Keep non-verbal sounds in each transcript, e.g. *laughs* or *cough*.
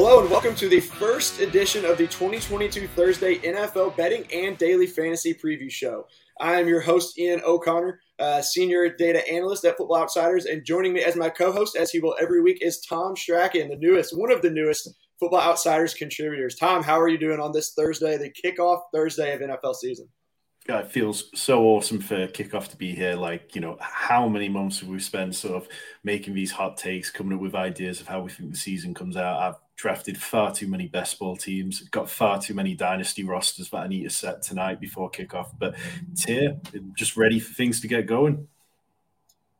Hello and welcome to the first edition of the 2022 Thursday NFL Betting and Daily Fantasy Preview Show. I am your host, Ian O'Connor, uh, Senior Data Analyst at Football Outsiders, and joining me as my co-host, as he will every week, is Tom Strachan, the newest, one of the newest Football Outsiders contributors. Tom, how are you doing on this Thursday, the kickoff Thursday of NFL season? God, it feels so awesome for kickoff to be here. Like, you know, how many months have we spent sort of making these hot takes, coming up with ideas of how we think the season comes out? I've drafted far too many best ball teams, got far too many dynasty rosters that I need to set tonight before kickoff. But it's here, just ready for things to get going.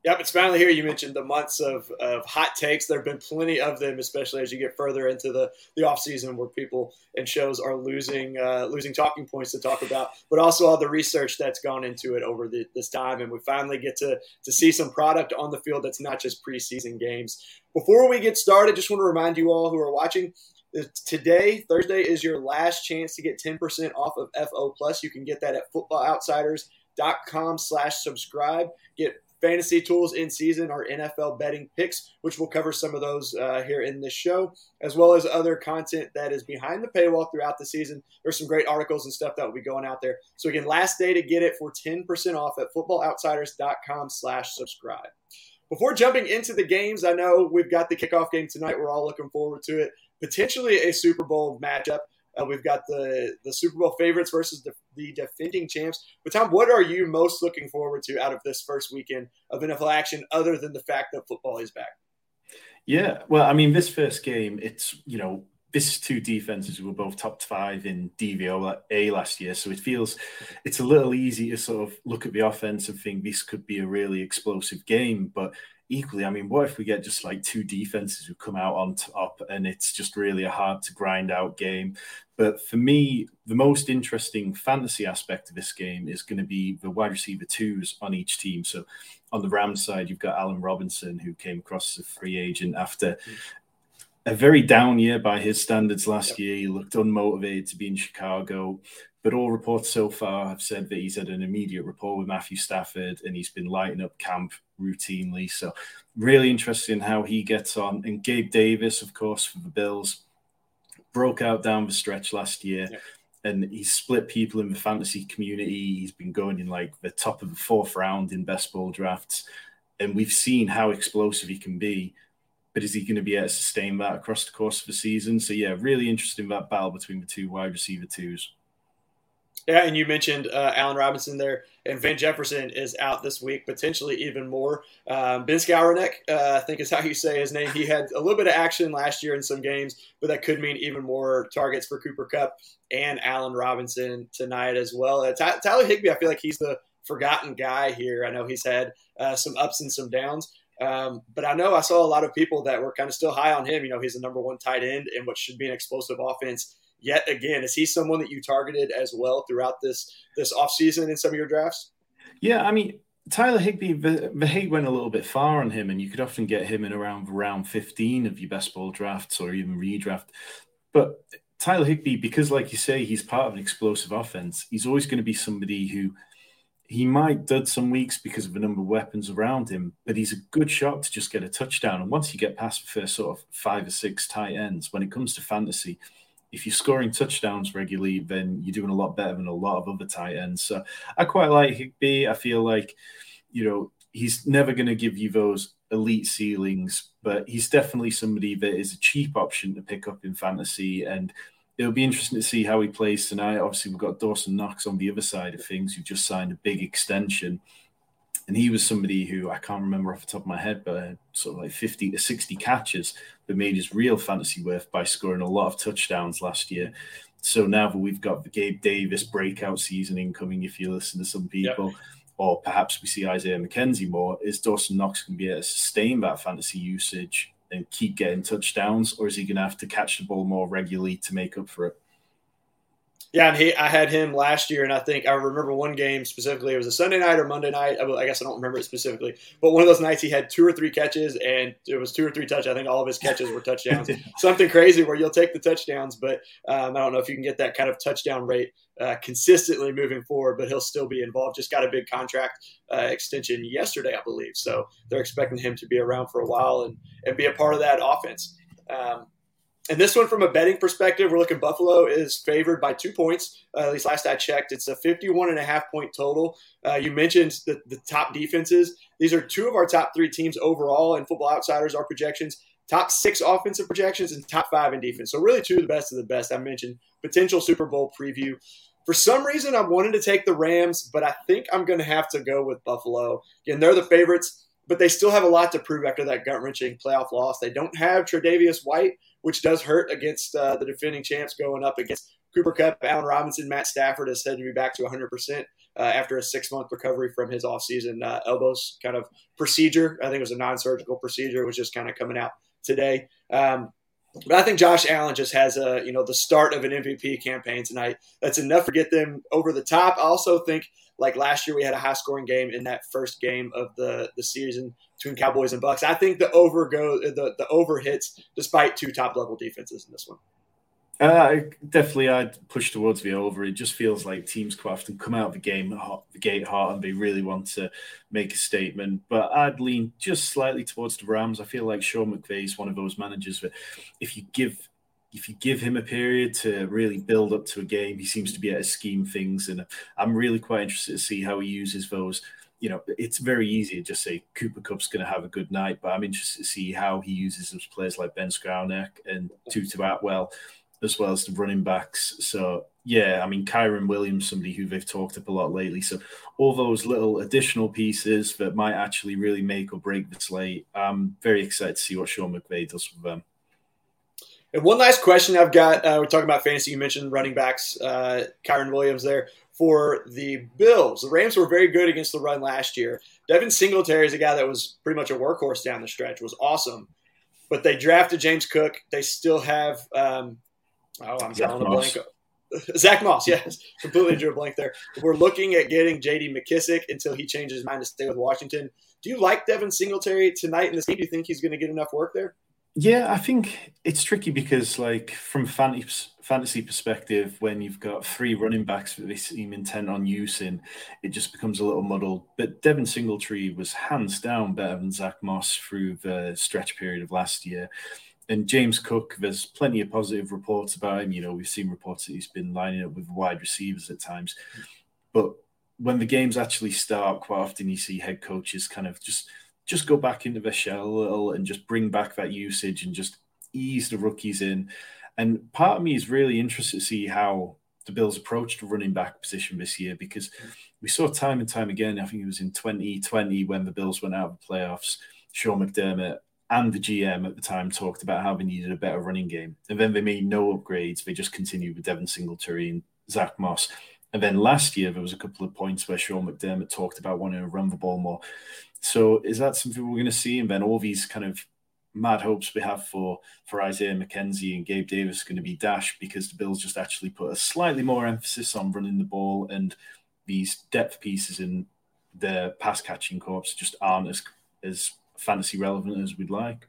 Yep, it's finally here. You mentioned the months of, of hot takes. There have been plenty of them, especially as you get further into the, the off season where people and shows are losing uh, losing talking points to talk about, but also all the research that's gone into it over the, this time. And we finally get to, to see some product on the field that's not just preseason games. Before we get started, just want to remind you all who are watching today thursday is your last chance to get 10% off of fo plus you can get that at footballoutsiders.com slash subscribe get fantasy tools in season, our NFL betting picks, which we'll cover some of those uh, here in this show, as well as other content that is behind the paywall throughout the season. There's some great articles and stuff that will be going out there. So again, last day to get it for 10% off at footballoutsiders.com slash subscribe. Before jumping into the games, I know we've got the kickoff game tonight. We're all looking forward to it. Potentially a Super Bowl matchup. Uh, we've got the the Super Bowl favorites versus the, the defending champs. But Tom, what are you most looking forward to out of this first weekend of NFL action, other than the fact that football is back? Yeah, well, I mean, this first game, it's you know, this two defenses were both top five in DVOA last year, so it feels it's a little easy to sort of look at the offense and think this could be a really explosive game, but equally, I mean, what if we get just like two defenses who come out on top and it's just really a hard to grind out game? But for me, the most interesting fantasy aspect of this game is going to be the wide receiver twos on each team. So on the Rams side, you've got Allen Robinson, who came across as a free agent after a very down year by his standards last yep. year. He looked unmotivated to be in Chicago. But all reports so far have said that he's had an immediate rapport with Matthew Stafford and he's been lighting up camp routinely. So, really interesting how he gets on. And Gabe Davis, of course, for the Bills, broke out down the stretch last year. Yeah. And he's split people in the fantasy community. He's been going in like the top of the fourth round in best ball drafts. And we've seen how explosive he can be. But is he going to be able to sustain that across the course of the season? So, yeah, really interesting that battle between the two wide receiver twos. Yeah, and you mentioned uh, Allen Robinson there, and Van Jefferson is out this week, potentially even more. Um, ben Skowronek, uh, I think is how you say his name. He had a little bit of action last year in some games, but that could mean even more targets for Cooper Kupp and Allen Robinson tonight as well. Uh, Ty- Tyler Higbee, I feel like he's the forgotten guy here. I know he's had uh, some ups and some downs. Um, but I know I saw a lot of people that were kind of still high on him. You know, he's the number one tight end in what should be an explosive offense yet again. Is he someone that you targeted as well throughout this this offseason in some of your drafts? Yeah, I mean, Tyler Higbee, the, hate went a little bit far on him, and you could often get him in around round 15 of your best ball drafts or even redraft. But Tyler Higbee, because like you say, he's part of an explosive offense, he's always going to be somebody who he might dud some weeks because of the number of weapons around him, but he's a good shot to just get a touchdown. And once you get past the first sort of five or six tight ends, when it comes to fantasy, if you're scoring touchdowns regularly, then you're doing a lot better than a lot of other tight ends. So I quite like Higbee. I feel like, you know, he's never going to give you those elite ceilings, but he's definitely somebody that is a cheap option to pick up in fantasy. And it'll be interesting to see how he plays tonight. Obviously, we've got Dawson Knox on the other side of things, who just signed a big extension and he was somebody who I can't remember off the top of my head, but sort of like 50 to 60 catches that made his real fantasy worth by scoring a lot of touchdowns last year. So now that we've got the Gabe Davis breakout season incoming, if you listen to some people, yep. or perhaps we see Isaiah McKenzie more, is Dawson Knox going to be able to sustain that fantasy usage and keep getting touchdowns, or is he going to have to catch the ball more regularly to make up for it? Yeah, and he, I had him last year, and I think I remember one game specifically. It was a Sunday night or Monday night. I, guess I don't remember it specifically, but one of those nights he had two or three catches, and it was two or three touchdowns. I think all of his catches were touchdowns. *laughs* Something crazy where you'll take the touchdowns, but um, I don't know if you can get that kind of touchdown rate uh, consistently moving forward. But he'll still be involved. Just got a big contract uh, extension yesterday, I believe. So they're expecting him to be around for a while and and be a part of that offense. Um, and this one, from a betting perspective, we're looking Buffalo is favored by two points. Uh, at least last I checked, it's a 51 and a half point total. Uh, you mentioned the, the top defenses. These are two of our top three teams overall in Football Outsiders, our projections. Top six offensive projections and top five in defense. So, really, two of the best of the best. I mentioned potential Super Bowl preview. For some reason, I wanted to take the Rams, but I think I'm going to have to go with Buffalo. Again, they're the favorites, but they still have a lot to prove after that gut wrenching playoff loss. They don't have Tre'Davious White which does hurt against uh, the defending champs going up against Cooper Kupp, Allen Robinson, Matt Stafford is said to be back to 100% uh, after a six month recovery from his offseason uh, elbows kind of procedure. I think it was a non surgical procedure, it was just kind of coming out today. Um, but I think Josh Allen just has a you know the start of an MVP campaign tonight. That's enough to get them over the top. I also think like last year we had a high scoring game in that first game of the the season between Cowboys and Bucks. I think the over go the the over hits despite two top level defenses in this one. Uh, definitely, I'd push towards the over. It just feels like teams quite often come out of the game hot, the gate hot, and they really want to make a statement. But I'd lean just slightly towards the Rams. I feel like Sean McVay is one of those managers that, if you give if you give him a period to really build up to a game, he seems to be able to scheme things. And I'm really quite interested to see how he uses those. You know, it's very easy to just say Cooper Kupp's going to have a good night, but I'm interested to see how he uses those players like Ben Skowronek and Tutu Atwell as well as the running backs. So yeah, I mean Kyren Williams, somebody who they've talked up a lot lately. So all those little additional pieces that might actually really make or break the slate. I'm very excited to see what Sean McVay does with them. And one last question I've got. Uh, we're talking about fantasy. You mentioned running backs, uh, Kyren Williams there for the Bills. The Rams were very good against the run last year. Devin Singletary is a guy that was pretty much a workhorse down the stretch. Was awesome, but they drafted James Cook. They still have um, Oh, I'm drawing a blank. *laughs* Zach Moss, yes, completely drew a blank there. We're looking at getting J.D. McKissic until he changes his mind to stay with Washington. Do you like Devin Singletary tonight in this game? Do you think he's going to get enough work there? Yeah, I think it's tricky because, like, from fantasy fantasy perspective, when you've got three running backs that they seem intent on using, it just becomes a little muddled. But Devin Singletary was hands down better than Zach Moss through the stretch period of last year and James Cook, there's plenty of positive reports about him. You know, we've seen reports that he's been lining up with wide receivers at times. But when the games actually start, quite often you see head coaches kind of just just go back into the shell a little and just bring back that usage and just ease the rookies in. And part of me is really interested to see how the Bills approached the running back position this year because we saw time and time again. I think it was in 2020 when the Bills went out of the playoffs. Sean McDermott and the GM at the time talked about how they needed a better running game. And then they made no upgrades. They just continued with Devin Singletary and Zach Moss. And then last year, there was a couple of points where Sean McDermott talked about wanting to run the ball more. So is that something we're going to see? And then all these kind of mad hopes we have for for Isaiah McKenzie and Gabe Davis going to be dashed because the Bills just actually put a slightly more emphasis on running the ball and these depth pieces in their pass catching corps just aren't as as fantasy relevant as we'd like.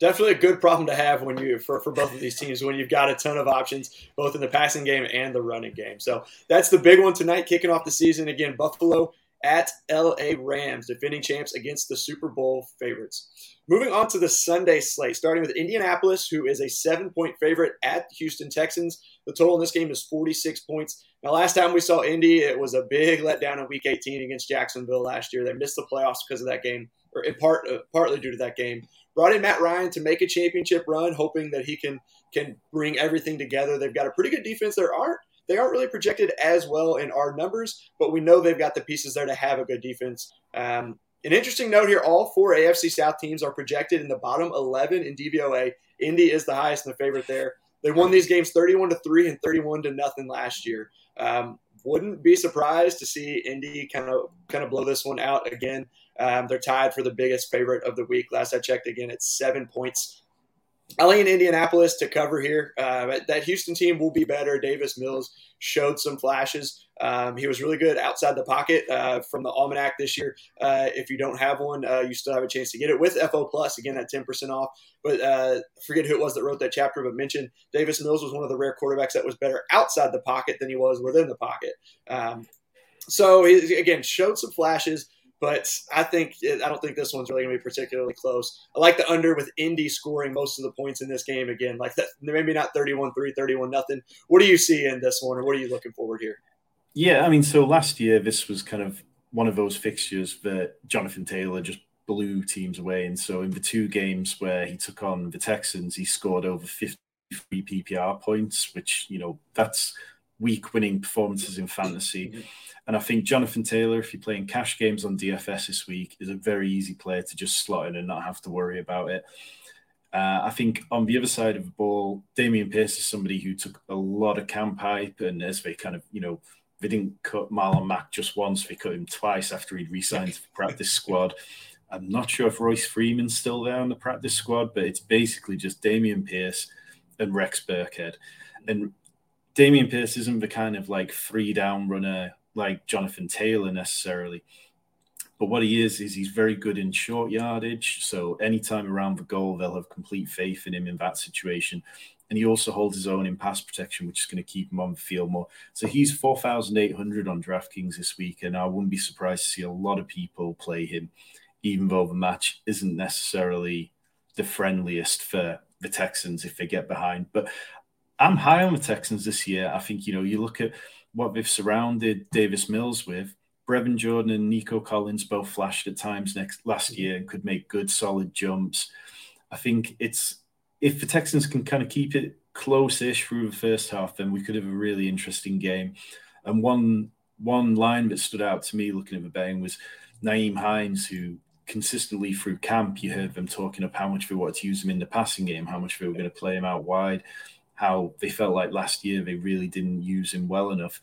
Definitely a good problem to have when you for, for both of these teams when you've got a ton of options both in the passing game and the running game. So that's the big one tonight, kicking off the season again. Buffalo at LA Rams, defending champs against the Super Bowl favorites. Moving on to the Sunday slate, starting with Indianapolis, who is a seven point favorite at Houston Texans. The total in this game is 46 points. Now, last time we saw Indy, it was a big letdown in Week 18 against Jacksonville last year. They missed the playoffs because of that game or in part uh, partly due to that game. Brought in Matt Ryan to make a championship run, hoping that he can can bring everything together. They've got a pretty good defense. There aren't they aren't really projected as well in our numbers, but we know they've got the pieces there to have a good defense. Um, an interesting note here: all four AFC South teams are projected in the bottom 11 in DVOA. Indy is the highest and the favorite there. They won these games 31 to three and 31 to nothing last year. Um, wouldn't be surprised to see Indy kind of kind of blow this one out again. Um, they're tied for the biggest favorite of the week. Last I checked, again, it's seven points. LA and Indianapolis to cover here. Uh, that Houston team will be better. Davis Mills showed some flashes. Um, he was really good outside the pocket uh, from the almanac this year. Uh, if you don't have one, uh, you still have a chance to get it with FO Plus. Again, at 10% off. But uh, forget who it was that wrote that chapter, but mentioned Davis Mills was one of the rare quarterbacks that was better outside the pocket than he was within the pocket. Um, so, he, again, showed some flashes but I think I don't think this one's really going to be particularly close. I like the under with Indy scoring most of the points in this game again. Like that, maybe not 31-3, 31 nothing. What do you see in this one, or what are you looking forward here? Yeah, I mean, so last year this was kind of one of those fixtures that Jonathan Taylor just blew teams away. And so in the two games where he took on the Texans, he scored over 53 PPR points, which, you know, that's week winning performances in fantasy. And I think Jonathan Taylor, if you're playing cash games on DFS this week, is a very easy player to just slot in and not have to worry about it. Uh, I think on the other side of the ball, Dameon Pierce is somebody who took a lot of camp hype, and as they kind of, you know, they didn't cut Marlon Mack just once, they cut him twice after he'd resigned to the practice squad. I'm not sure if Royce Freeman's still there on the practice squad, but it's basically just Dameon Pierce and Rex Burkhead. And Dameon Pierce isn't the kind of like three down runner like Jonathan Taylor necessarily. But what he is, is he's very good in short yardage. So anytime around the goal, they'll have complete faith in him in that situation. And he also holds his own in pass protection, which is going to keep him on the field more. So he's 4,800 on DraftKings this week. And I wouldn't be surprised to see a lot of people play him even though the match isn't necessarily the friendliest for the Texans if they get behind. But I'm high on the Texans this year. I think, you know, you look at what they've surrounded Davis Mills with. Brevin Jordan and Nico Collins both flashed at times next last mm-hmm. year and could make good solid jumps. I think it's if the Texans can kind of keep it close-ish through the first half, then we could have a really interesting game. And one one line that stood out to me looking at the betting was Nyheim Hines, who consistently through camp, you heard them talking of how much they wanted to use him in the passing game, how much they were going to play him out wide, how they felt like last year they really didn't use him well enough.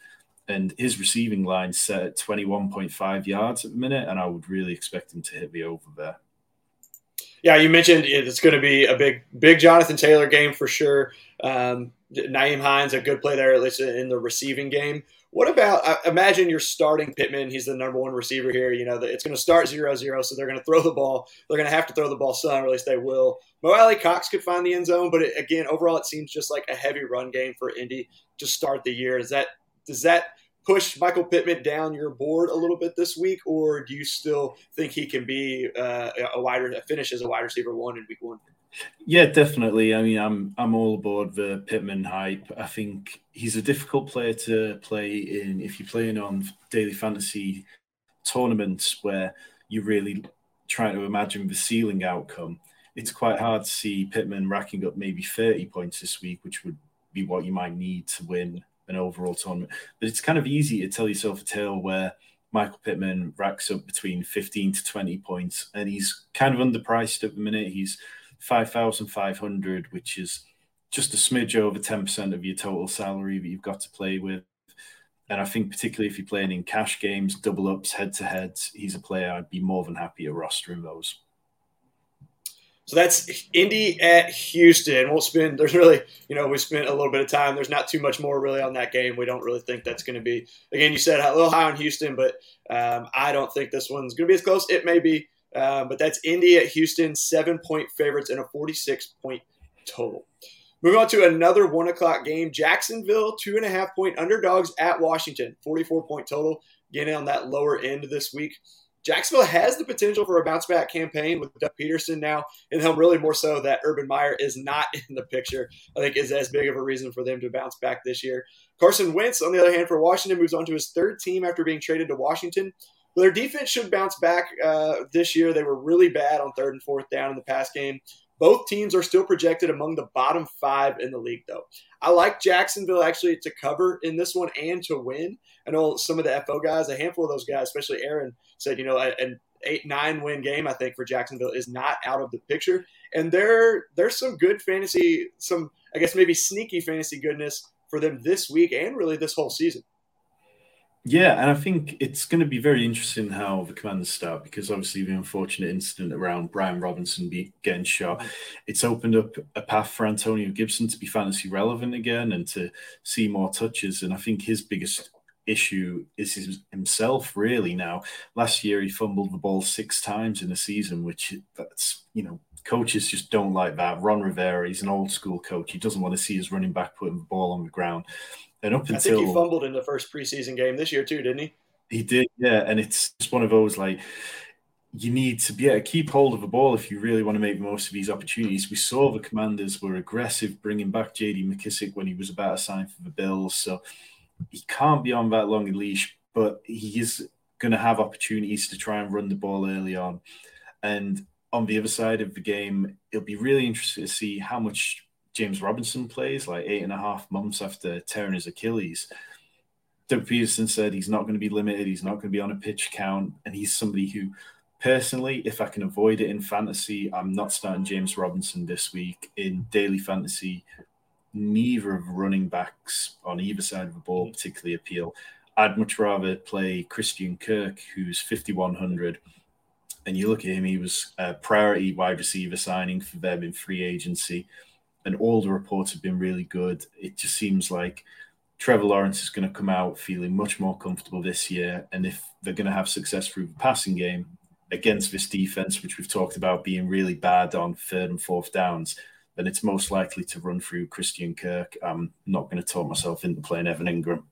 And his receiving line set at 21.5 yards at the minute, and I would really expect him to hit the over there. Yeah, you mentioned it's going to be a big, big Jonathan Taylor game for sure. Um, Nyheim Hines, a good play there, at least in the receiving game. What about uh, imagine you're starting Pittman? He's the number one receiver here. You know, it's going to start 0 0, so they're going to throw the ball. They're going to have to throw the ball some, or at least they will. Mo Alie-Cox could find the end zone, but it, again, overall, it seems just like a heavy run game for Indy to start the year. Does that does that push Michael Pittman down your board a little bit this week, or do you still think he can be uh, a wider finish as a wide receiver one in week one? Yeah, definitely. I mean, I'm I'm all aboard the Pittman hype. I think he's a difficult player to play in if you're playing on daily fantasy tournaments where you really trying to imagine the ceiling outcome. It's quite hard to see Pittman racking up maybe 30 points this week, which would be what you might need to win an overall tournament. But it's kind of easy to tell yourself a tale where Michael Pittman racks up between 15 to 20 points, and he's kind of underpriced at the minute. He's 5,500, which is just a smidge over 10% of your total salary that you've got to play with. And I think, particularly if you're playing in cash games, double ups, head to heads, he's a player I'd be more than happy to roster in those. So that's Indy at Houston. We'll spend, there's really, you know, we spent a little bit of time. There's not too much more really on that game. We don't really think that's going to be, again, you said a little high on Houston, but um, I don't think this one's going to be as close. It may be. Um, but that's Indy at Houston, seven point favorites and a 46 point total. Moving on to another one o'clock game Jacksonville, two and a half point underdogs at Washington, 44 point total. Getting on that lower end this week. Jacksonville has the potential for a bounce back campaign with Doug Pederson now, and helm really more so that Urban Meyer is not in the picture. I think is as big of a reason for them to bounce back this year. Carson Wentz, on the other hand, for Washington, moves on to his third team after being traded to Washington. But their defense should bounce back uh, this year. They were really bad on third and fourth down in the past game. Both teams are still projected among the bottom five in the league, though. I like Jacksonville actually to cover in this one and to win. I know some of the FO guys, a handful of those guys, especially Aaron, said, you know, an eight nine win game, I think for Jacksonville is not out of the picture. And there, there's some good fantasy, some I guess maybe sneaky fantasy goodness for them this week and really this whole season. Yeah, and I think it's going to be very interesting how the Commanders start because obviously the unfortunate incident around Brian Robinson be, getting shot, mm. it's opened up a path for Antonio Gibson to be fantasy relevant again and to see more touches. And I think his biggest issue is his, himself really now. Last year he fumbled the ball six times in a season, which that's you know coaches just don't like that. Ron Rivera, he's an old school coach. He doesn't want to see his running back putting the ball on the ground. And up until I think he fumbled in the first preseason game this year too, didn't he? He did, yeah, and it's just one of those like you need to be able to keep hold of the ball if you really want to make most of these opportunities. We saw the Commanders were aggressive, bringing back J.D. McKissic when he was about to sign for the Bills, so he can't be on that long a leash, but he is going to have opportunities to try and run the ball early on. And on the other side of the game, it'll be really interesting to see how much James Robinson plays, like eight and a half months after tearing his Achilles. Doug Pederson said he's not going to be limited, he's not going to be on a pitch count, and he's somebody who, personally, if I can avoid it in fantasy, I'm not starting James Robinson this week in daily fantasy. Neither of running backs on either side of the ball particularly appeal. I'd much rather play Christian Kirk, who's 5,100. And you look at him, he was a priority wide receiver signing for them in free agency. And all the reports have been really good. It just seems like Trevor Lawrence is going to come out feeling much more comfortable this year. And if they're going to have success through the passing game against this defense, which we've talked about being really bad on third and fourth downs, then it's most likely to run through Christian Kirk. I'm not going to talk myself into playing Evan Engram.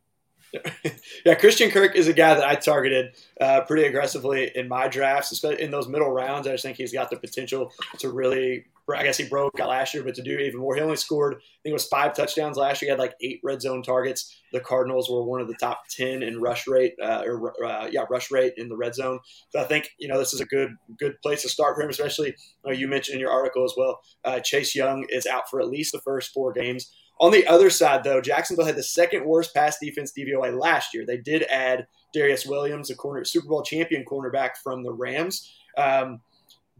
*laughs* yeah, Christian Kirk is a guy that I targeted uh, pretty aggressively in my drafts, especially in those middle rounds. I just think he's got the potential to really. I guess he broke last year, but to do even more, he only scored. I think it was five touchdowns last year. He had like eight red zone targets. The Cardinals were one of the top ten in rush rate, uh, or uh, yeah, rush rate in the red zone. So I think you know this is a good good place to start for him. Especially uh, you mentioned in your article as well. Uh, Chase Young is out for at least the first four games. On the other side, though, Jacksonville had the second worst pass defense DVOA last year. They did add Darious Williams, a corner Super Bowl champion cornerback from the Rams. Um,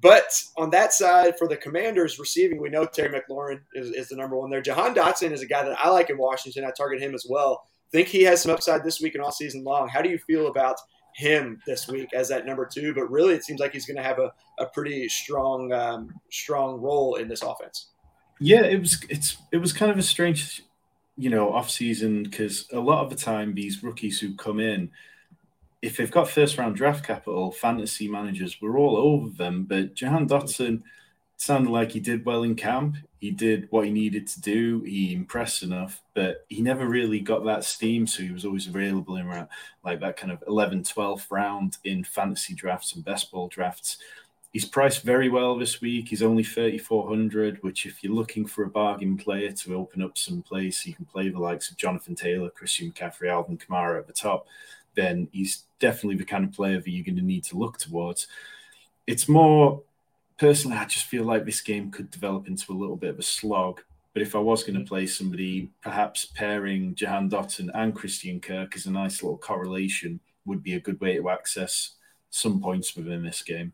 but on that side, for the Commanders receiving, we know Terry McLaurin is, is, the number one there. Jahan Dotson is a guy that I like in Washington. I target him as well. Think he has some upside this week and all season long. How do you feel about him this week as that number two? But really, it seems like he's going to have a, a pretty strong um, strong role in this offense. Yeah, it was it's it was kind of a strange, you know, off season because a lot of the time these rookies who come in, if they've got first round draft capital, fantasy managers were all over them. But Jahan Dotson sounded like he did well in camp. He did what he needed to do. He impressed enough, but he never really got that steam. So he was always available in around like that kind of 11, 12th round in fantasy drafts and best ball drafts. He's priced very well this week. He's only 3,400, which, if you're looking for a bargain player to open up some place, you can play the likes of Jonathan Taylor, Christian McCaffrey, Alvin Kamara at the top, then he's definitely the kind of player that you're going to need to look towards. It's more personally, I just feel like this game could develop into a little bit of a slog. But if I was going to mm-hmm. play somebody, perhaps pairing Jahan Dotson and Christian Kirk as a nice little correlation would be a good way to access some points within this game.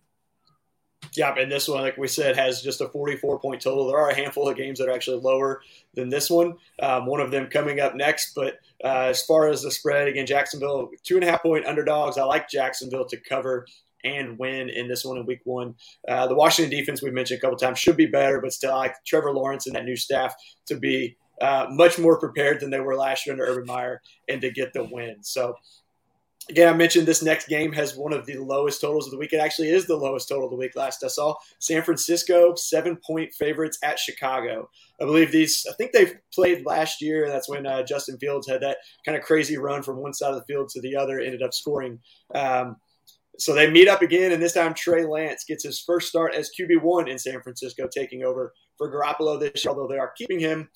Yeah, and this one, like we said, has just a 44 point total. There are a handful of games that are actually lower than this one. Um, one of them coming up next. But uh, as far as the spread, again, Jacksonville, two and a half point underdogs. I like Jacksonville to cover and win in this one in week one. Uh, the Washington defense, we mentioned a couple times, should be better, but still, I like Trevor Lawrence and that new staff to be uh, much more prepared than they were last year under Urban Meyer and to get the win. So, Again, I mentioned this next game has one of the lowest totals of the week. It actually is the lowest total of the week last I saw. San Francisco, seven point favorites at Chicago. I believe these, I think they played last year. That's when uh, Justin Fields had that kind of crazy run from one side of the field to the other, ended up scoring. Um, so they meet up again, and this time Trey Lance gets his first start as QB1 in San Francisco, taking over for Garoppolo this year, although they are keeping him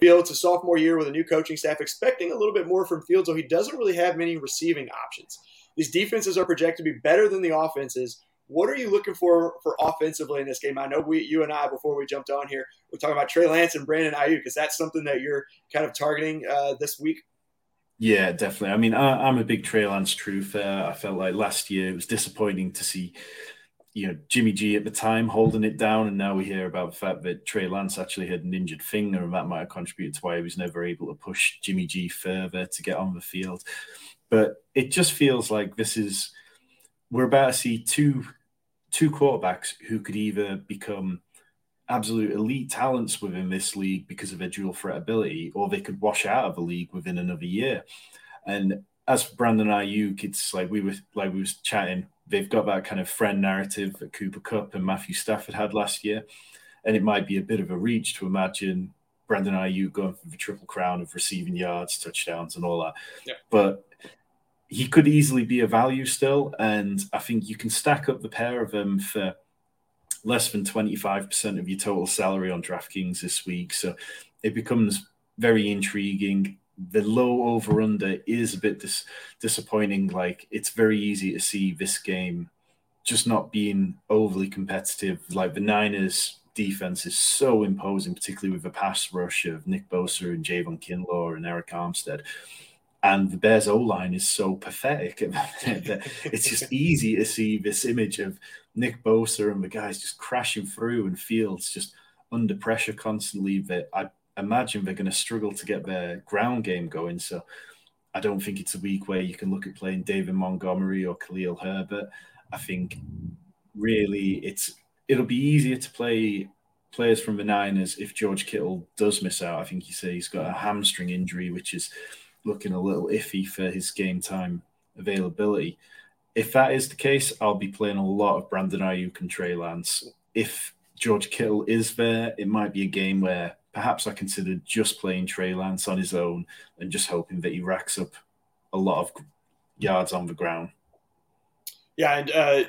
Fields, a sophomore year with a new coaching staff, expecting a little bit more from Fields, though he doesn't really have many receiving options. These defenses are projected to be better than the offenses. What are you looking for for offensively in this game? I know we, you and I, before we jumped on here, we're talking about Trey Lance and Brandon Aiyuk. Is that something that you're kind of targeting uh, this week? Yeah, definitely. I mean, I, am a big Trey Lance truther. I felt like last year it was disappointing to see you know Jimmy G at the time holding it down, and now we hear about the fact that Trey Lance actually had an injured finger, and that might have contributed to why he was never able to push Jimmy G further to get on the field. But it just feels like this is we're about to see two two quarterbacks who could either become absolute elite talents within this league because of their dual threat ability, or they could wash out of the league within another year. And as Brandon Aiyuk, it's like we were like we was chatting they've got that kind of friend narrative that Cooper Kupp and Matthew Stafford had last year. And it might be a bit of a reach to imagine Brandon Aiyuk going for the triple crown of receiving yards, touchdowns, and all that. Yeah. But he could easily be a value still, and I think you can stack up the pair of them for less than 25% of your total salary on DraftKings this week. So it becomes very intriguing. The low over under is a bit dis- disappointing. Like it's very easy to see this game just not being overly competitive. Like the Niners defense is so imposing, particularly with the pass rush of Nick Bosa and Javon Kinlaw and Arik Armstead. And the Bears O line is so pathetic *laughs* it's just *laughs* easy to see this image of Nick Bosa and the guys just crashing through and Fields just under pressure constantly. That I imagine they're going to struggle to get their ground game going. So I don't think it's a week where you can look at playing David Montgomery or Khalil Herbert. I think really it's it'll be easier to play players from the Niners if George Kittle does miss out. I think he said he's got a hamstring injury, which is looking a little iffy for his game time availability. If that is the case, I'll be playing a lot of Brandon Aiyuk and Trey Lance. If George Kittle is there, it might be a game where perhaps I consider just playing Trey Lance on his own and just hoping that he racks up a lot of yards on the ground. Yeah, and uh,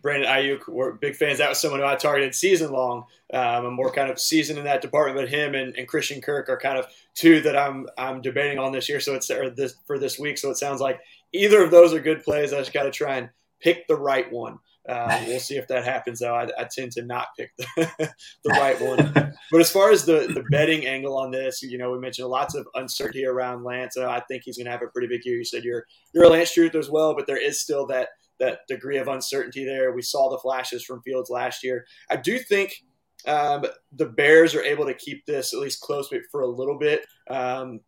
Brandon Aiyuk, we're big fans. That was someone who I targeted season long. Um, I'm more kind of seasoned in that department, but him and, and, Christian Kirk are kind of two that I'm I'm debating on this year. So it's this for this week. So it sounds like either of those are good plays. I just got to try and pick the right one. Uh, *laughs* we'll see if that happens. Though I, I tend to not pick the, *laughs* the right one. but as far as the the betting angle on this, you know, we mentioned lots of uncertainty around Lance. I think he's going to have a pretty big year. You said you're you're a Lance truth as well, but there is still that that degree of uncertainty there. We saw the flashes from Fields last year. I do think um, the Bears are able to keep this at least close for a little bit. Um,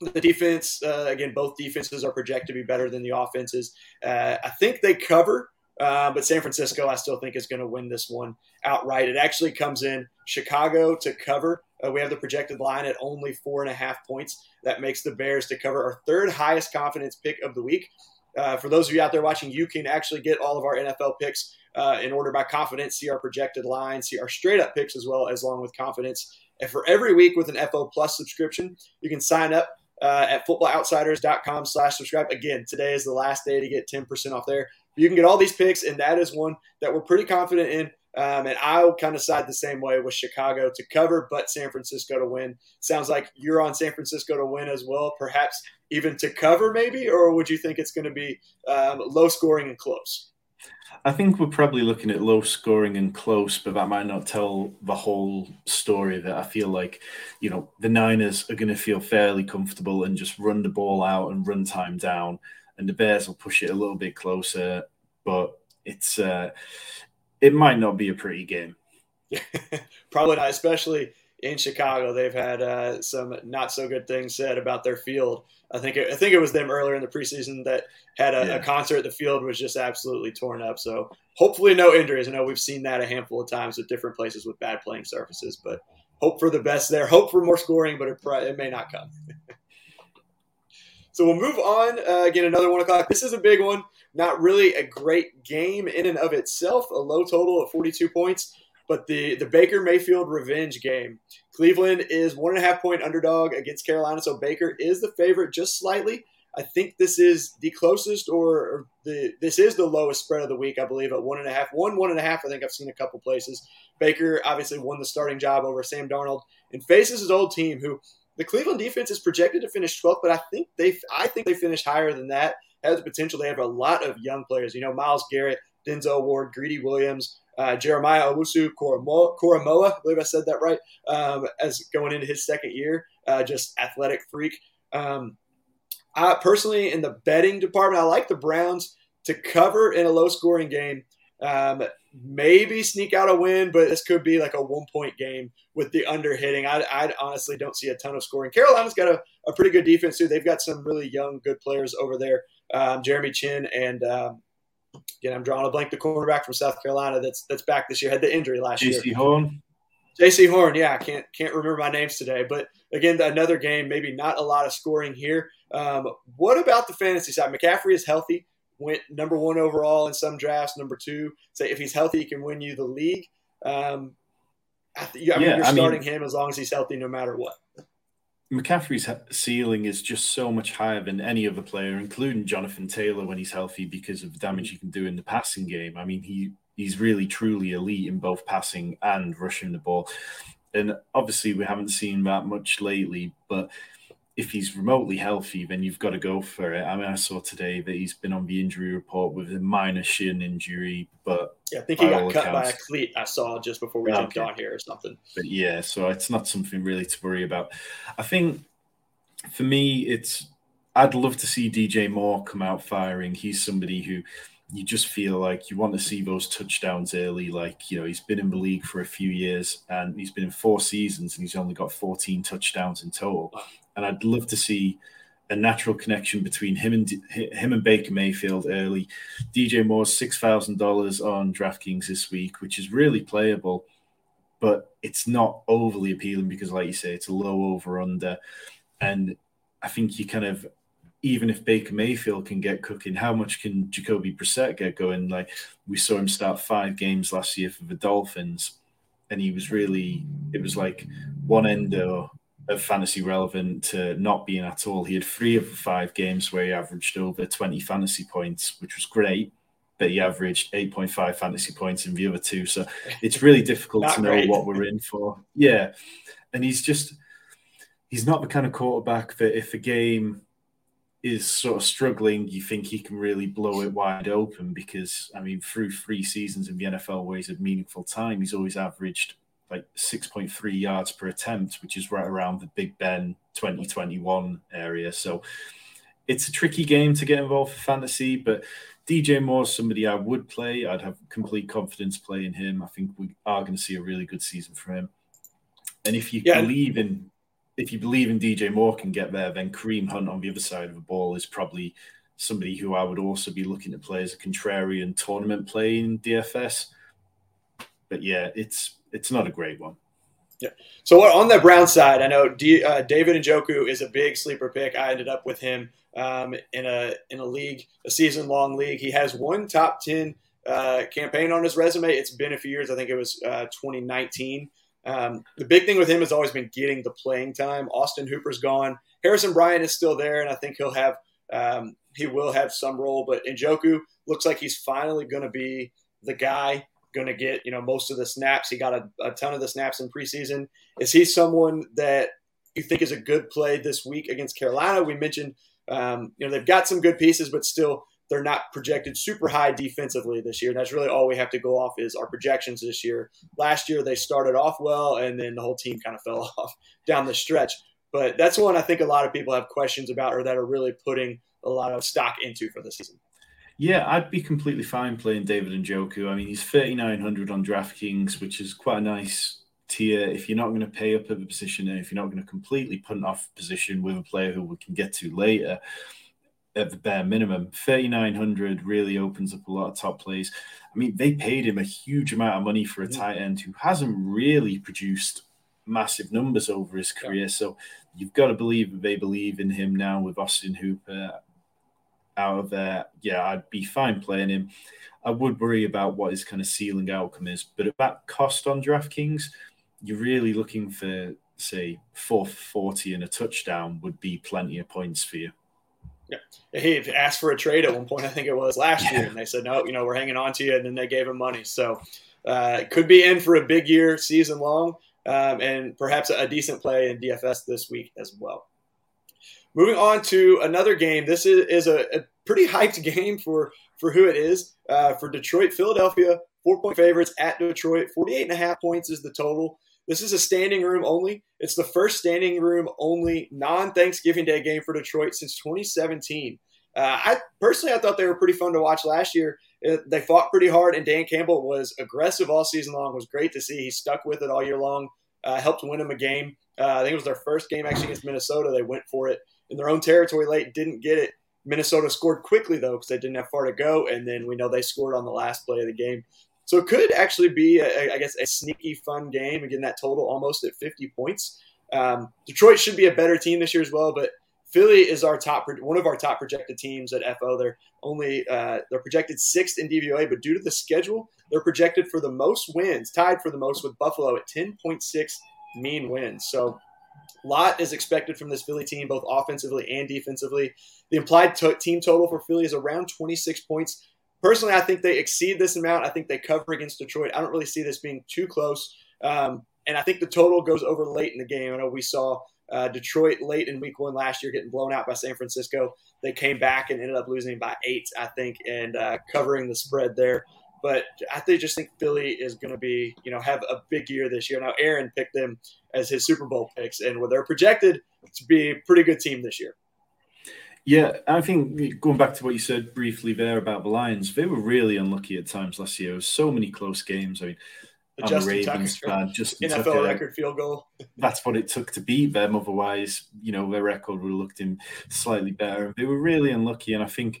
the defense, uh, again, both defenses are projected to be better than the offenses. Uh, I think they cover, uh, but San Francisco, I still think, is going to win this one outright. It actually comes in Chicago to cover. Uh, we have the projected line at only four and a half points. That makes the Bears to cover our third highest confidence pick of the week. Uh, for those of you out there watching, you can actually get all of our NFL picks uh, in order by confidence, see our projected line, see our straight up picks as well as along with confidence. And for every week with an FO Plus subscription, you can sign up uh, at footballoutsiders.com slash subscribe. Again, today is the last day to get 10% off there. You can get all these picks, and that is one that we're pretty confident in. Um, and I'll kind of side the same way with Chicago to cover, but San Francisco to win. Sounds like you're on San Francisco to win as well, perhaps even to cover, maybe, or would you think it's going to be um, low scoring and close? I think we're probably looking at low scoring and close, but that might not tell the whole story. That I feel like, you know, the Niners are going to feel fairly comfortable and just run the ball out and run time down, and the Bears will push it a little bit closer. But it's uh, it might not be a pretty game. *laughs* Probably not, especially in Chicago. They've had uh, some not so good things said about their field. I think it, I think it was them earlier in the preseason that had a, yeah. a, concert. The field was just absolutely torn up. So hopefully no injuries. I know we've seen that a handful of times at different places with bad playing surfaces, but hope for the best there. Hope for more scoring, but it, it may not come. *laughs* so we'll move on. Uh, again, another one o'clock. This is a big one. Not really a great game in and of itself. A low total of 42 points, but the the Baker Mayfield revenge game. Cleveland is one and a half point underdog against Carolina, so Baker is the favorite just slightly. I think this is the closest, or, the this is the lowest spread of the week, I believe, at one and a half. One one and a half. I think I've seen a couple places. Baker obviously won the starting job over Sam Darnold and faces his old team, who the Cleveland defense is projected to finish 12th, but I think they I think they finish higher than that has the potential. They have a lot of young players. You know, Myles Garrett, Denzel Ward, Greedy Williams, uh, Jeremiah Owusu Koramoah, I believe I said that right, um, as going into his second year. Uh, just athletic freak. Um, I personally, in the betting department, I like the Browns to cover in a low scoring game. Um, maybe sneak out a win, but this could be like a one point game with the under hitting. I, I honestly don't see a ton of scoring. Carolina's got a, a pretty good defense too. They've got some really young, good players over there um, Jeremy Chinn and um, again, I'm drawing a blank. The cornerback from South Carolina that's that's back this year had the injury last year. Jaycee Horn. Jaycee Horn, yeah, I can't can't remember my names today, but again, another game, maybe not a lot of scoring here. Um, what about the fantasy side? McCaffrey is healthy, went number one overall in some drafts, number two. Say if he's healthy, he can win you the league. Um, I, th- I mean, yeah, you're I starting mean, him as long as he's healthy, no matter what. McCaffrey's ceiling is just so much higher than any other player, including Jonathan Taylor when he's healthy, because of the damage he can do in the passing game. I mean, he he's really truly elite in both passing and rushing the ball. And obviously, we haven't seen that much lately, but if he's remotely healthy, then you've got to go for it. I mean, I saw today that he's been on the injury report with a minor shin injury, but yeah, I think he got cut accounts, by a cleat. I saw just before we ah, jumped on here or something. But yeah, so it's not something really to worry about. I think for me, it's I'd love to see DJ Moore come out firing. He's somebody who you just feel like you want to see those touchdowns early. Like, you know, he's been in the league for a few years and he's been in four seasons and he's only got 14 touchdowns in total and I'd love to see a natural connection between him and him and Baker Mayfield early. DJ Moore's six thousand dollars on DraftKings this week, which is really playable, but it's not overly appealing because, like you say, it's a low over under, and I think you kind of even if Baker Mayfield can get cooking, how much can Jacoby Brissett get going? Like we saw him start five games last year for the Dolphins, and he was really it was like one end of fantasy relevant to not being at all. He had three of the five games where he averaged over 20 fantasy points, which was great, but he averaged 8.5 fantasy points in the other two. So it's really difficult to know great. what we're in for. Yeah. And he's just, he's not the kind of quarterback that if a game is sort of struggling, you think he can really blow it wide open because, I mean, through three seasons in the NFL where he's had meaningful time, he's always averaged like 6.3 yards per attempt, which is right around the Big Ben 2021 area. So it's a tricky game to get involved for fantasy, but DJ Moore is somebody I would play. I'd have complete confidence playing him. I think we are going to see a really good season for him. And if you yeah. believe in if you believe in DJ Moore can get there, then Kareem Hunt on the other side of the ball is probably somebody who I would also be looking to play as a contrarian tournament play in DFS. But yeah, it's it's not a great one. Yeah. So on the Brown side, I know D, uh, David Njoku is a big sleeper pick. I ended up with him um, in a in a league, a season long league. He has one top ten uh, campaign on his resume. It's been a few years. I think it was uh, 2019. Um, the big thing with him has always been getting the playing time. Austin Hooper's gone. Harrison Bryant is still there, and I think he'll have um, he will have some role. But Njoku looks like he's finally going to be the guy going to get you know most of the snaps. He got a, a, ton of the snaps in preseason. Is he someone that you think is a good play this week against Carolina? We mentioned um, you know they've got some good pieces, but still they're not projected super high defensively this year. And that's really all we have to go off is our projections this year. Last year they started off well, and then the whole team kind of *laughs* fell off down the stretch. But that's one I think a lot of people have questions about, or that are really putting a lot of stock into for the season. Yeah, I'd be completely fine playing David and Njoku. I mean, he's 3,900 on DraftKings, which is quite a nice tier. If you're not going to pay up at the position and if you're not going to completely punt off position with a player who we can get to later, at the bare minimum, 3,900 really opens up a lot of top plays. I mean, they paid him a huge amount of money for a tight end who hasn't really produced massive numbers over his career. So you've got to believe that they believe in him now with Austin Hooper out of there, yeah, I'd be fine playing him. I would worry about what his kind of ceiling outcome is, but at that cost on DraftKings, you're really looking for say 440 and a touchdown would be plenty of points for you. Yeah, he asked for a trade at one point. I think it was last yeah. year, and they said no. You know, we're hanging on to you, and then they gave him money. So uh, could be in for a big year, season long, um, and perhaps a decent play in DFS this week as well. Moving on to another game. This is, is a, a pretty hyped *laughs* game for, for who it is. Uh, for Detroit, Philadelphia, four point favorites at Detroit. 48 and a half points is the total. This is a standing room only. It's the first standing room only non Thanksgiving Day game for Detroit since 2017. Uh, I personally, I thought they were pretty fun to watch last year. Uh, they fought pretty hard, and Dan Campbell was aggressive all season long. It was great to see. He stuck with it all year long. Uh, helped win them a game. Uh, I think it was their first game actually against Minnesota. They went for it in their own territory late, didn't get it. Minnesota scored quickly though because they didn't have far to go, and then we know they scored on the last play of the game. So it could actually be, a, I guess, a sneaky fun game. Again, that total almost at 50 points. Um, Detroit should be a better team this year as well, but Philly is our top, one of our top projected teams at FO. They're only uh, they're projected sixth in DVOA, but due to the schedule, they're projected for the most wins, tied for the most with Buffalo at 10.6 mean wins. So a lot is expected from this Philly team, both offensively and defensively. The implied team total for Philly is around 26 points. Personally, I think they exceed this amount. I think they cover against Detroit. I don't really see this being too close. Um, and I think the total goes over late in the game. I know we saw uh, Detroit late in week one last year getting blown out by San Francisco. They came back and ended up losing by eight, I think, and uh, covering the spread there. But I think, just think Philly is going to be, you know, have a big year this year. Now, Aaron picked them as his Super Bowl picks, and they're projected to be a pretty good team this year. Yeah, I think going back to what you said briefly there about the Lions, they were really unlucky at times last year. so many close games. I mean, the I'm Justin a Ravens Tucker, fan. Justin NFL Tucker, record field goal. *laughs* That's what it took to beat them. Otherwise, you know, their record would have looked in slightly better. They were really unlucky, and I think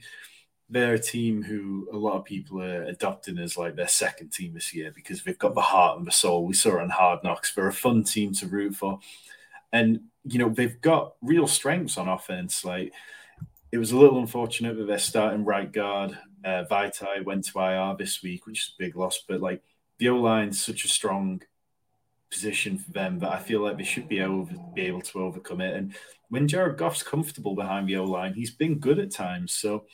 they're a team who a lot of people are adopting as like their second team this year because they've got the heart and the soul. We saw it on Hard Knocks. They're a fun team to root for, and you know they've got real strengths on offense. Like it was a little unfortunate that their starting right guard uh, Vaitai went to IR this week, which is a big loss. But like the O line's such a strong position for them that I feel like they should be able be able to overcome it. And when Jared Goff's comfortable behind the O line, he's been good at times. So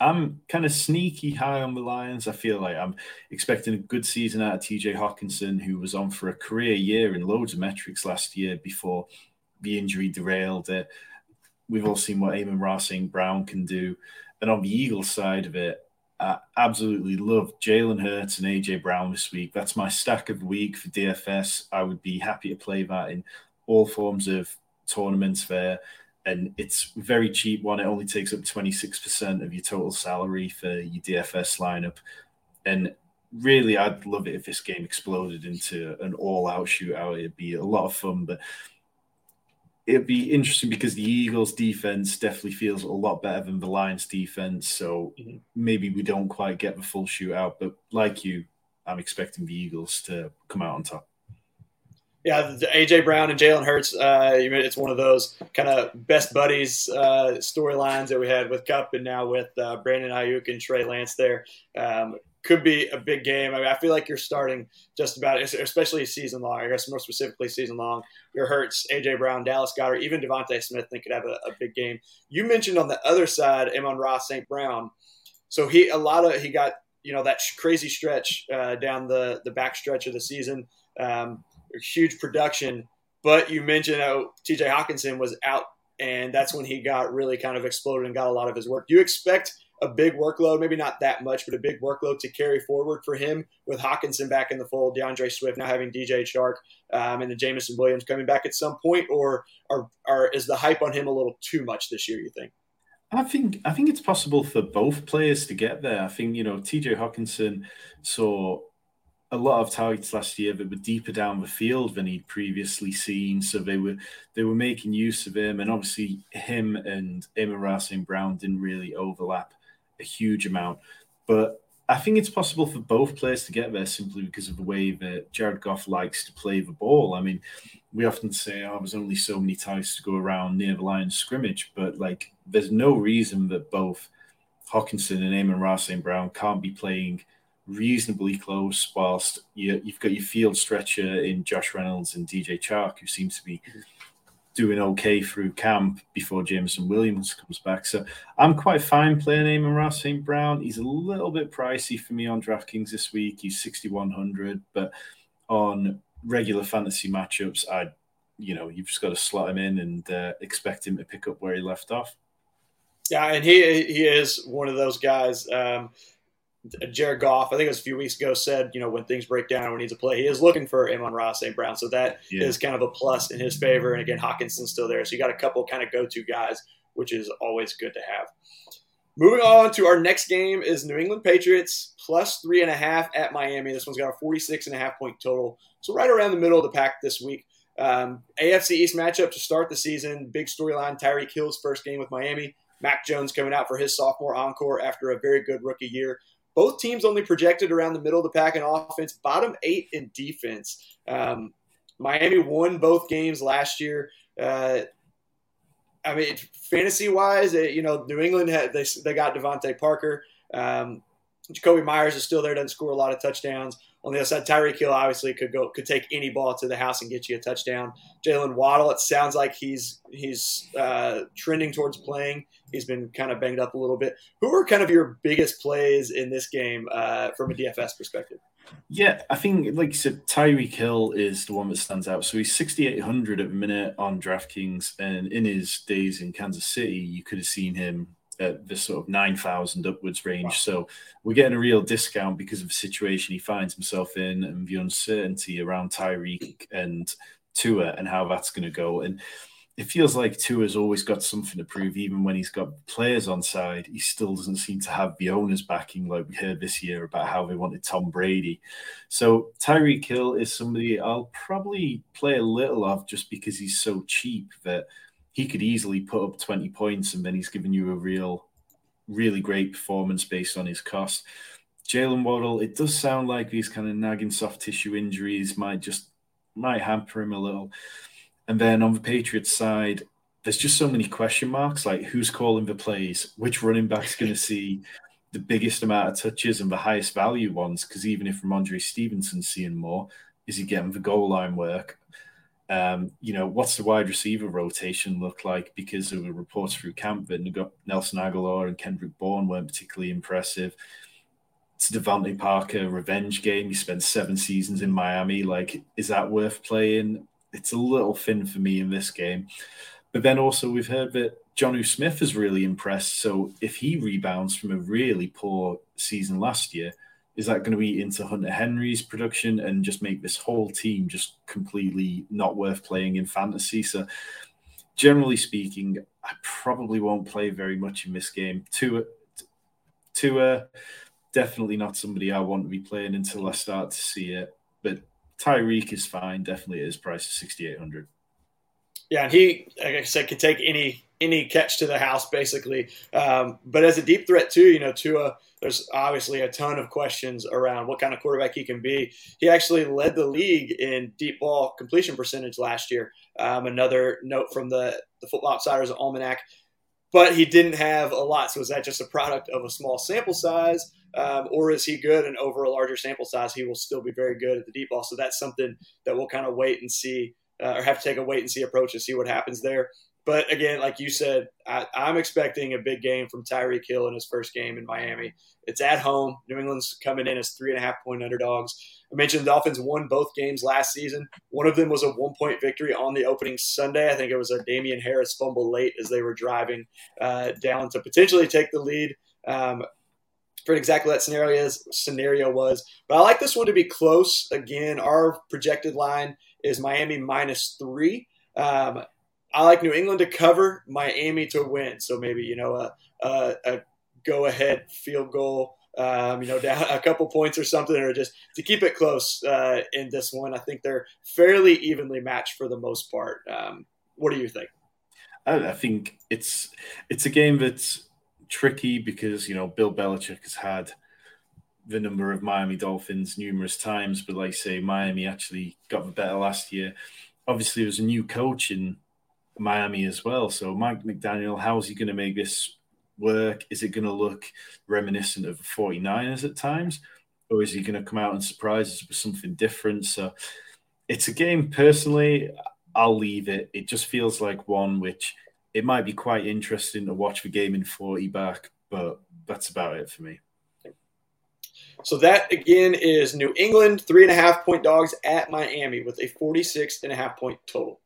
I'm kind of sneaky high on the Lions. I feel like I'm expecting a good season out of TJ Hockenson, who was on for a career year in loads of metrics last year before the injury derailed it. We've all seen what Amon-Ra St. Brown can do. And on the Eagles side of it, I absolutely love Jalen Hurts and AJ Brown this week. That's my stack of the week for DFS. I would be happy to play that in all forms of tournaments there and it's very cheap one. It only takes up 26% of your total salary for your DFS lineup. And really, I'd love it if this game exploded into an all out shootout. It'd be a lot of fun, but it'd be interesting because the Eagles' defense definitely feels a lot better than the Lions' defense. So mm-hmm. maybe we don't quite get the full shootout, but like you, I'm expecting the Eagles to come out on top. Yeah, AJ Brown and Jalen Hurts. Uh, it's one of those kind of best buddies uh, storylines that we had with Kupp, and now with uh, Brandon Aiyuk and Trey Lance. There um, could be a big game. I mean, I feel like you're starting just about, especially season long. I guess more specifically season long. Your Hurts, AJ Brown, Dallas Goedert, even DeVonta Smith. think could have a, a, big game. You mentioned on the other side, Amon-Ra St. Brown. So he a lot of he got you know that crazy stretch uh, down the the back stretch of the season. Um, huge production. But you mentioned how TJ Hockenson was out, and that's when he got really kind of exploded and got a lot of his work. Do you expect a big workload, maybe not that much, but a big workload to carry forward for him with Hockenson back in the fold, D'Andre Swift now having DJ Chark, um, and then Jameson Williams coming back at some point, or are, are is the hype on him a little too much this year? You think? I think I think it's possible for both players to get there. I think you know TJ Hockenson saw a lot of targets last year that were deeper down the field than he'd previously seen. So they were they were making use of him, and obviously him and St. Brown didn't really overlap a huge amount. But I think it's possible for both players to get there simply because of the way that Jared Goff likes to play the ball. I mean, we often say, "Oh, there's only so many times to go around near the line scrimmage," but like, there's no reason that both Hockenson and Amon-Ra St. Brown can't be playing reasonably close, whilst you, have got your field stretcher in Josh Reynolds and DJ Chark, who seems to be mm-hmm. Doing okay through camp before Jameson Williams comes back. So I'm quite fine playing Amon-Ra St. Brown. He's a little bit pricey for me on DraftKings this week. He's 6,100, but on regular fantasy matchups, I, you know, you've just got to slot him in and uh, expect him to pick up where he left off. Yeah, and he he is one of those guys. Um, Jared Goff, I think it was a few weeks ago, said, you know, when things break down, when he needs to play, he is looking for Amon-Ra St. Brown. So that yeah. is kind of a plus in his favor. And again, Hockenson's still there. So you got a couple kind of go to guys, which is always good to have. Moving on to our next game is New England Patriots plus three and a half at Miami. This one's got a 46 and a half point total. So right around the middle of the pack this week. Um, AFC East matchup to start the season. Big storyline. Tyreek Hill's first game with Miami. Mac Jones coming out for his sophomore encore after a very good rookie year. Both teams only projected around the middle of the pack in offense, bottom eight in defense. Um, Miami won both games last year. Uh, I mean, fantasy wise, you know, New England had they, they got DeVante Parker. Um, Jakobi Meyers is still there, doesn't score a lot of touchdowns. On the other side, Tyreek Hill obviously could go could take any ball to the house and get you a touchdown. Jaylen Waddle, it sounds like he's he's uh, trending towards playing. He's been kind of banged up a little bit. Who are kind of your biggest plays in this game uh, from a DFS perspective? Yeah, I think, like you said, Tyreek Hill is the one that stands out. So he's 6,800 at the minute on DraftKings. And in his days in Kansas City, you could have seen him at the sort of 9,000 upwards range. Wow. So we're getting a real discount because of the situation he finds himself in and the uncertainty around Tyreek and Tua and how that's going to go. And it feels like Tua's always got something to prove, even when he's got players on side. He still doesn't seem to have the owners backing, like we heard this year about how they wanted Tom Brady. So Tyreek Hill is somebody I'll probably play a little of just because he's so cheap that he could easily put up 20 points and then he's giving you a real, really great performance based on his cost. Jaylen Waddle, it does sound like these kind of nagging soft tissue injuries might just might hamper him a little. And then on the Patriots side, there's just so many question marks like who's calling the plays, which running back's going *laughs* to see the biggest amount of touches and the highest value ones. Because even if Rhamondre Stevenson's seeing more, is he getting the goal line work? Um, you know, what's the wide receiver rotation look like? Because there were reports through camp that Nelson Agholor and Kendrick Bourne weren't particularly impressive. It's DeVante Parker revenge game. He spent seven seasons in Miami. Like, is that worth playing? it's a little thin for me in this game. But then also we've heard that Jonnu Smith has really impressed. So if he rebounds from a really poor season last year, is that going to be into Hunter Henry's production and just make this whole team just completely not worth playing in fantasy? So generally speaking, I probably won't play very much in this game. To uh, definitely not somebody I want to be playing until I start to see it. But Tyreek is fine. Definitely his price eight hundred. Yeah, and he, like I said, could take any any catch to the house basically. Um, but as a deep threat too, you know, Tua, there's obviously a ton of questions around what kind of quarterback he can be. He actually led the league in deep ball completion percentage last year. Um, another note from the the Football Outsiders Almanac, but he didn't have a lot. So is that just a product of a small sample size? Um, or is he good? And over a larger sample size, he will still be very good at the deep ball. So that's something that we'll kind of wait and see, uh, or have to take a wait and see approach to see what happens there. But again, like you said, I, am expecting a big game from Tyreek Hill in his first game in Miami. It's at home. New England's coming in as three and a half point underdogs. I mentioned the Dolphins won both games last season. One of them was a one point victory on the opening Sunday. I think it was a Damien Harris fumble late as they were driving uh, down to potentially take the lead. Um, for exactly that scenario scenario was. But I like this one to be close. Again, our projected line is Miami minus three. Um, I like New England to cover, Miami to win. So maybe you know a, a, a go ahead field goal. Um, you know, *laughs* down a couple points or something, or just to keep it close uh, in this one. I think they're fairly evenly matched for the most part. Um, what do you think? I think it's it's a game that's tricky because you know Bill Belichick has had the number of Miami Dolphins numerous times, but like I say, Miami actually got the better last year. Obviously, there's a new coach in Miami as well. So Mike McDaniel, how is he going to make this work? Is it going to look reminiscent of the 49ers at times? Or is he going to come out and surprise us with something different? So it's a game personally, I'll leave it. It just feels like one which it might be quite interesting to watch the game in 40 back, but that's about it for me. So that again is New England, three and a half point dogs at Miami with a 46 and a half point total.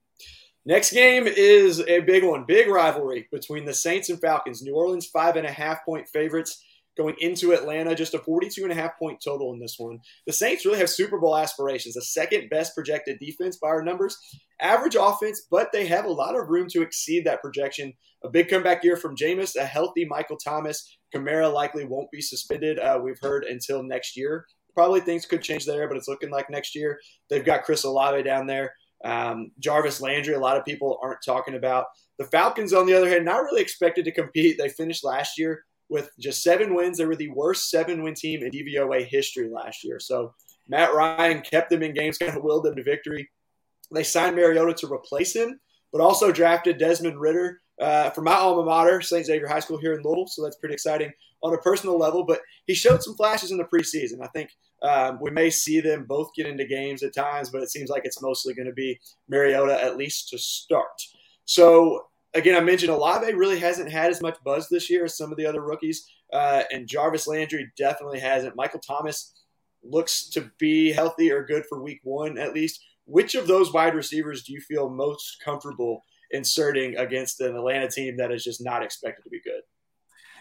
Next game is a big one, big rivalry between the Saints and Falcons. New Orleans, five and a half point favorites going into Atlanta, just a 42 and a half point total in this one. The Saints really have Super Bowl aspirations, the second best projected defense by our numbers, average offense, but they have a lot of room to exceed that projection. A big comeback year from Jameis, a healthy Michael Thomas. Kamara likely won't be suspended, uh, we've heard, until next year. Probably things could change there, but it's looking like next year. They've got Chris Olave down there. Um, Jarvis Landry, a lot of people aren't talking about. The Falcons, on the other hand, not really expected to compete. They finished last year with just seven wins. They were the worst seven win team in DVOA history last year. So Matt Ryan kept them in games, *laughs* kind of willed them to victory. They signed Mariota to replace him, but also drafted Desmond Ridder uh, for my alma mater, St. Xavier High School here in Louisville. So that's pretty exciting on a personal level. But he showed some flashes in the preseason. I think um, we may see them both get into games at times, but it seems like it's mostly going to be Mariota at least to start. So again, I mentioned Olave really hasn't had as much buzz this year as some of the other rookies, uh, and Jarvis Landry definitely hasn't. Michael Thomas looks to be healthy or good for Week One at least. Which of those wide receivers do you feel most comfortable inserting against an Atlanta team that is just not expected to be good?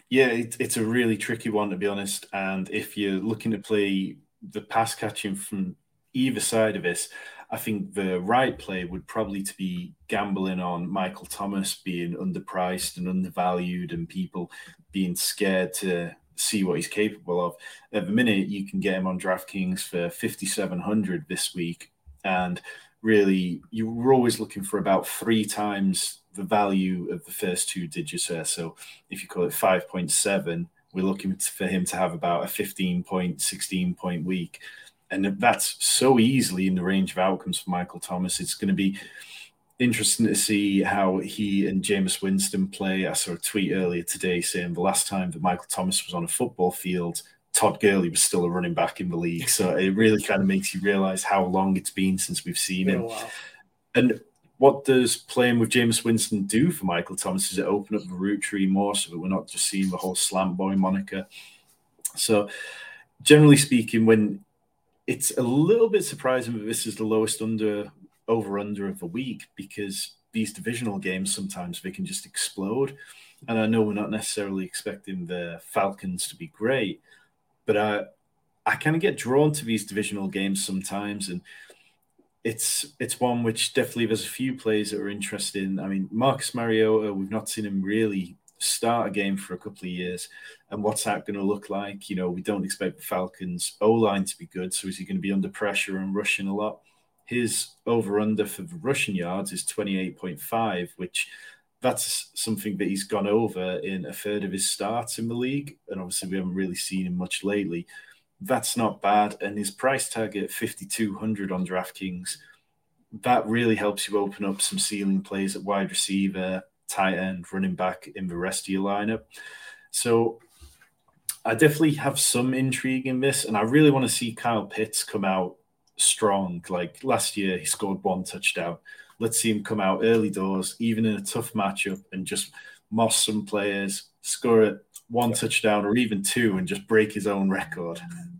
Yeah, it, it's a really tricky one to be honest. And if you're looking to play the pass catching from either side of this, I think the right play would probably to be gambling on Michael Thomas being underpriced and undervalued, and people being scared to see what he's capable of. At the minute, you can get him on DraftKings for fifty seven hundred this week, and really, you were always looking for about three times the value of the first two digits there. So if you call it five point seven, we're looking for him to have about a 15 point, 16 point week. And that's so easily in the range of outcomes for Michael Thomas. It's going to be interesting to see how he and Jameis Winston play. I saw a tweet earlier today saying the last time that Michael Thomas was on a football field, Todd Gurley was still a running back in the league. So it really kind of makes you realize how long it's been since we've seen him. And what does playing with Jameis Winston do for Michael Thomas? Does it open up the route tree more so that we're not just seeing the whole slant boy moniker? So, generally speaking, when it's a little bit surprising that this is the lowest under over under of the week because these divisional games sometimes they can just explode. And I know we're not necessarily expecting the Falcons to be great, but I I kind of get drawn to these divisional games sometimes and it's it's one which definitely there's a few players that are interested in. I mean, Marcus Mariota, we've not seen him really start a game for a couple of years. And what's that going to look like? You know, we don't expect the Falcons O line to be good. So is he going to be under pressure and rushing a lot? His over under for the rushing yards is 28.5, which that's something that he's gone over in a third of his starts in the league. And obviously, we haven't really seen him much lately that's not bad. And his price tag at 5,200 on DraftKings, that really helps you open up some ceiling plays at wide receiver, tight end, running back in the rest of your lineup. So I definitely have some intrigue in this. And I really want to see Kyle Pitts come out strong. Like last year, he scored one touchdown. Let's see him come out early doors, even in a tough matchup, and just moss some players, score it one touchdown or even two, and just break his own record *laughs*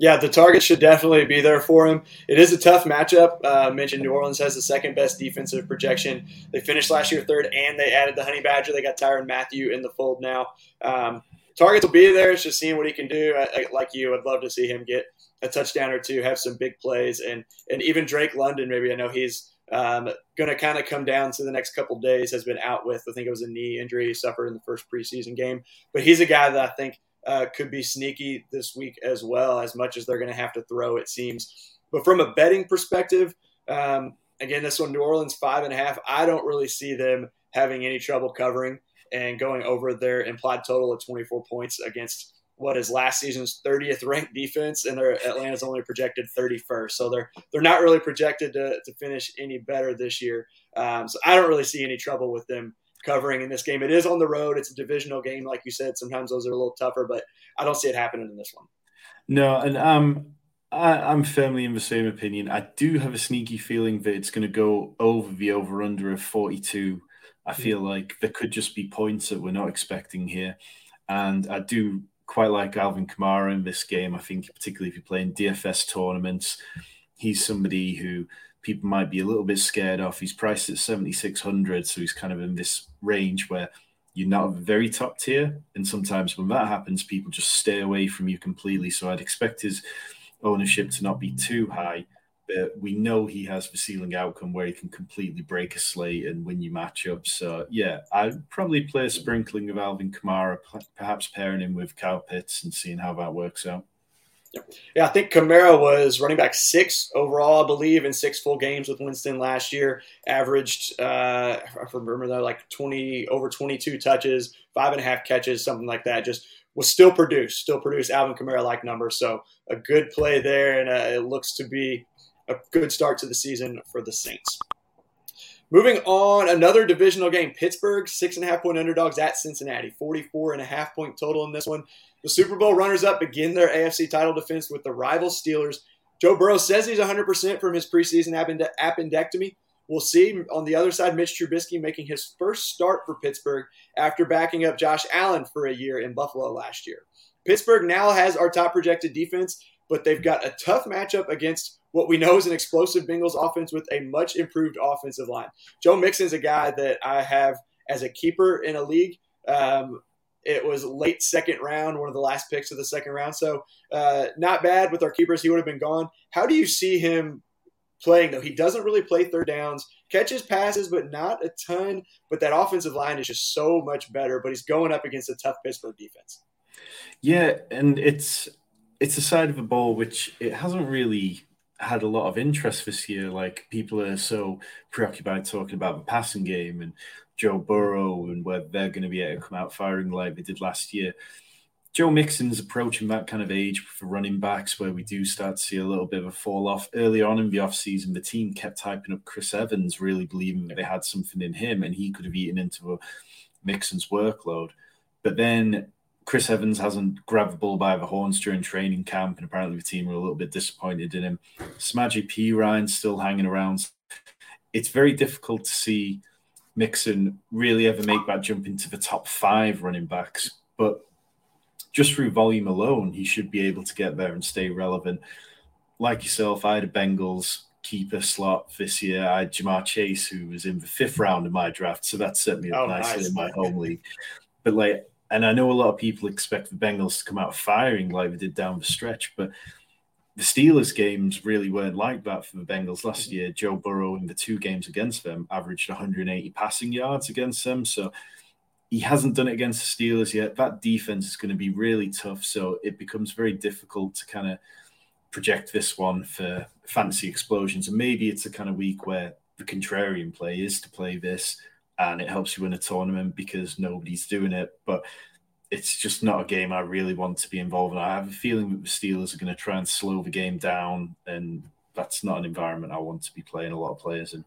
yeah, the target should definitely be there for him. It is a tough matchup. Uh, I mentioned New Orleans has the second best defensive projection. They finished last year third, and they added the Honey Badger. They got Tyrann Mathieu in the fold now. Um, targets will be there. It's just seeing what he can do. I, I, like you, I'd love to see him get a touchdown or two, have some big plays, and and even Drake London. Maybe I know he's um, going to kind of come down to the next couple days. Has been out with I think it was a knee injury he suffered in the first preseason game, but he's a guy that I think uh, could be sneaky this week as well, as much as they're going to have to throw, it seems. But from a betting perspective, um, again, this one, New Orleans five and a half. I don't really see them having any trouble covering and going over their implied total of 24 points against what is last season's 30th ranked defense, and their Atlanta's only projected 31st. So they're they're not really projected to, to finish any better this year. Um, so I don't really see any trouble with them covering in this game. It is on the road. It's a divisional game, like you said. Sometimes those are a little tougher, but I don't see it happening in this one. No, and um, I, am firmly in the same opinion. I do have a sneaky feeling that it's going to go over the over under of 42. I hmm. feel like there could just be points that we're not expecting here, and I do quite like Alvin Kamara in this game. I think particularly if you're playing DFS tournaments, he's somebody who people might be a little bit scared off. He's priced at 7,600, so he's kind of in this range where you're not very top tier. And sometimes when that happens, people just stay away from you completely. So I'd expect his ownership to not be too high. But we know he has the ceiling outcome where he can completely break a slate and win you matchups. So yeah, I'd probably play a sprinkling of Alvin Kamara, perhaps pairing him with Kyle Pitts and seeing how that works out. Yeah, I think Kamara was running back six overall, I believe, in six full games with Winston last year. Averaged, uh, I remember that, like 20, over 22 touches, five and a half catches, something like that. Just was still produced, still produced Alvin Kamara like numbers. So a good play there, and uh, it looks to be a good start to the season for the Saints. Moving on, another divisional game. Pittsburgh, six and a half point underdogs at Cincinnati. 44 and a half point total in this one. The Super Bowl runners up begin their AFC title defense with the rival Steelers. Joe Burrow says he's 100% from his preseason appendectomy. We'll see. On the other side, Mitch Trubisky making his first start for Pittsburgh after backing up Josh Allen for a year in Buffalo last year. Pittsburgh now has our top projected defense, but they've got a tough matchup against what we know is an explosive Bengals offense with a much improved offensive line. Joe Mixon's a guy that I have as a keeper in a league. Um, it was late second round, one of the last picks of the second round. So uh, not bad with our keepers. He would have been gone. How do you see him playing though? He doesn't really play third downs, catches passes, but not a ton. But that offensive line is just so much better. But he's going up against a tough Pittsburgh defense. Yeah, and it's it's a side of the ball which it hasn't really had a lot of interest this year. Like people are so preoccupied talking about the passing game and Joe Burrow and whether they're going to be able to come out firing like they did last year. Joe Mixon's approaching that kind of age for running backs where we do start to see a little bit of a fall off. Early on in the offseason, the team kept hyping up Chris Evans, really believing that they had something in him and he could have eaten into a Mixon's workload. But then Chris Evans hasn't grabbed the ball by the horns during training camp, and apparently the team are a little bit disappointed in him. Samaje Perine's still hanging around. It's very difficult to see Mixon really ever make that jump into the top five running backs, but just through volume alone, he should be able to get there and stay relevant. Like yourself, I had a Bengals keeper slot this year. I had Ja'Marr Chase, who was in the fifth round of my draft, so that set me up oh, nicely nice. in my home league. But like and I know a lot of people expect the Bengals to come out firing like they did down the stretch, but the Steelers games really weren't like that for the Bengals last mm-hmm. year. Joe Burrow in the two games against them averaged 180 passing yards against them. So he hasn't done it against the Steelers yet. That defense is going to be really tough. So it becomes very difficult to kind of project this one for fantasy explosions. And maybe it's a kind of week where the contrarian play is to play this and it helps you win a tournament because nobody's doing it. But it's just not a game I really want to be involved in. I have a feeling that the Steelers are going to try and slow the game down, and that's not an environment I want to be playing a lot of players in.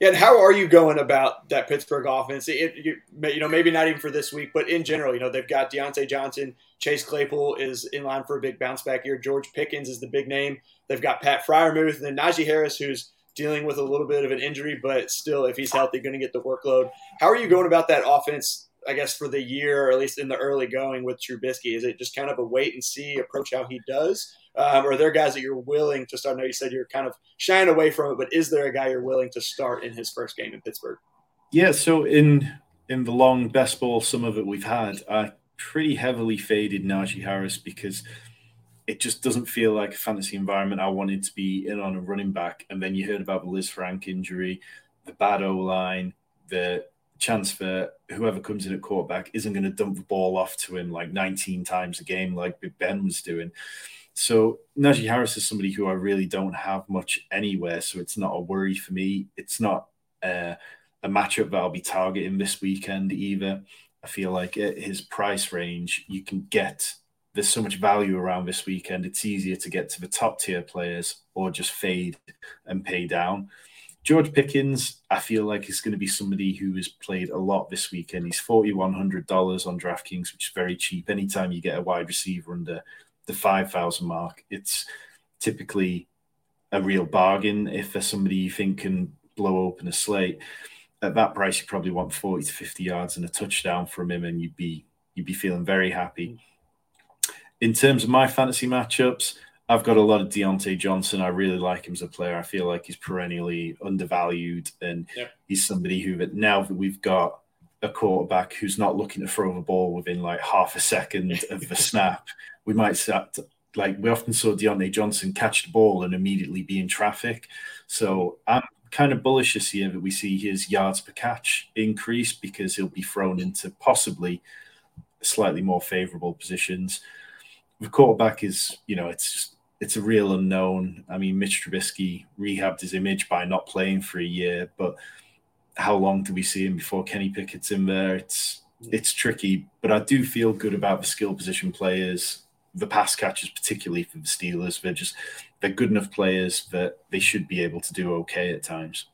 Yeah, and how are you going about that Pittsburgh offense? It, you, you know, maybe not even for this week, but in general, you know, they've got Diontae Johnson, Chase Claypool is in line for a big bounce back year. George Pickens is the big name. They've got Pat Freiermuth and then Najee Harris, who's dealing with a little bit of an injury, but still, if he's healthy, going to get the workload. How are you going about that offense? I guess for the year, or at least in the early going with Trubisky, is it just kind of a wait and see approach how he does, um, or are there guys that you're willing to start? I know you said you're kind of shying away from it, but is there a guy you're willing to start in his first game in Pittsburgh? Yeah, so in in the long best ball, some of it we've had, I pretty heavily faded Najee Harris because it just doesn't feel like a fantasy environment I wanted to be in on a running back. And then you heard about the Lisfranc injury, the bad O line, the chance for whoever comes in at quarterback isn't going to dump the ball off to him like 19 times a game like Big Ben was doing. So Najee Harris is somebody who I really don't have much anywhere, so it's not a worry for me. It's not uh, a matchup that I'll be targeting this weekend either. I feel like at his price range, you can get there's so much value around this weekend. It's easier to get to the top tier players or just fade and pay down. George Pickens, I feel like is going to be somebody who has played a lot this weekend. He's forty one hundred dollars on DraftKings, which is very cheap. Anytime you get a wide receiver under the five thousand mark, it's typically a real bargain. If there's somebody you think can blow open a slate at that price, you probably want forty to fifty yards and a touchdown from him, and you'd be you'd be feeling very happy in terms of my fantasy matchups, I've got a lot of Diontae Johnson. I really like him as a player. I feel like he's perennially undervalued, and yep. he's somebody who, now that we've got a quarterback who's not looking to throw the ball within like half a second of the *laughs* snap, we might start to, like we often saw Diontae Johnson catch the ball and immediately be in traffic. So I'm kind of bullish this year that we see his yards per catch increase because he'll be thrown into possibly slightly more favorable positions the quarterback is, you know, it's just, it's a real unknown. I mean, Mitch Trubisky rehabbed his image by not playing for a year, but how long do we see him before Kenny Pickett's in there? It's it's tricky, but I do feel good about the skill position players, the pass catchers, particularly for the Steelers. They're just they're good enough players that they should be able to do okay at times.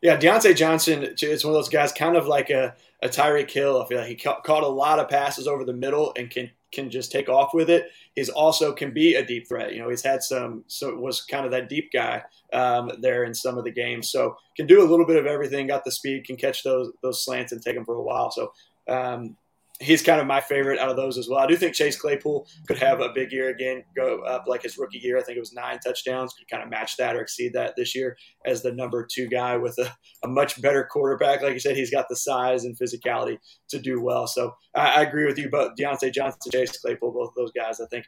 Yeah, Diontae Johnson is one of those guys, kind of like a, a Tyreek Hill. I feel like he ca- caught a lot of passes over the middle and can can just take off with it. He's also can be a deep threat. You know, he's had some, so was kind of that deep guy um, there in some of the games. So can do a little bit of everything. Got the speed, can catch those those slants and take them for a while. So um, he's kind of my favorite out of those as well. I do think Chase Claypool could have a big year again, go up like his rookie year. I think it was nine touchdowns, could kind of match that or exceed that this year as the number two guy with a, a much better quarterback. Like you said, he's got the size and physicality to do well. So I, I agree with you, but Diontae Johnson, Chase Claypool, both of those guys, I think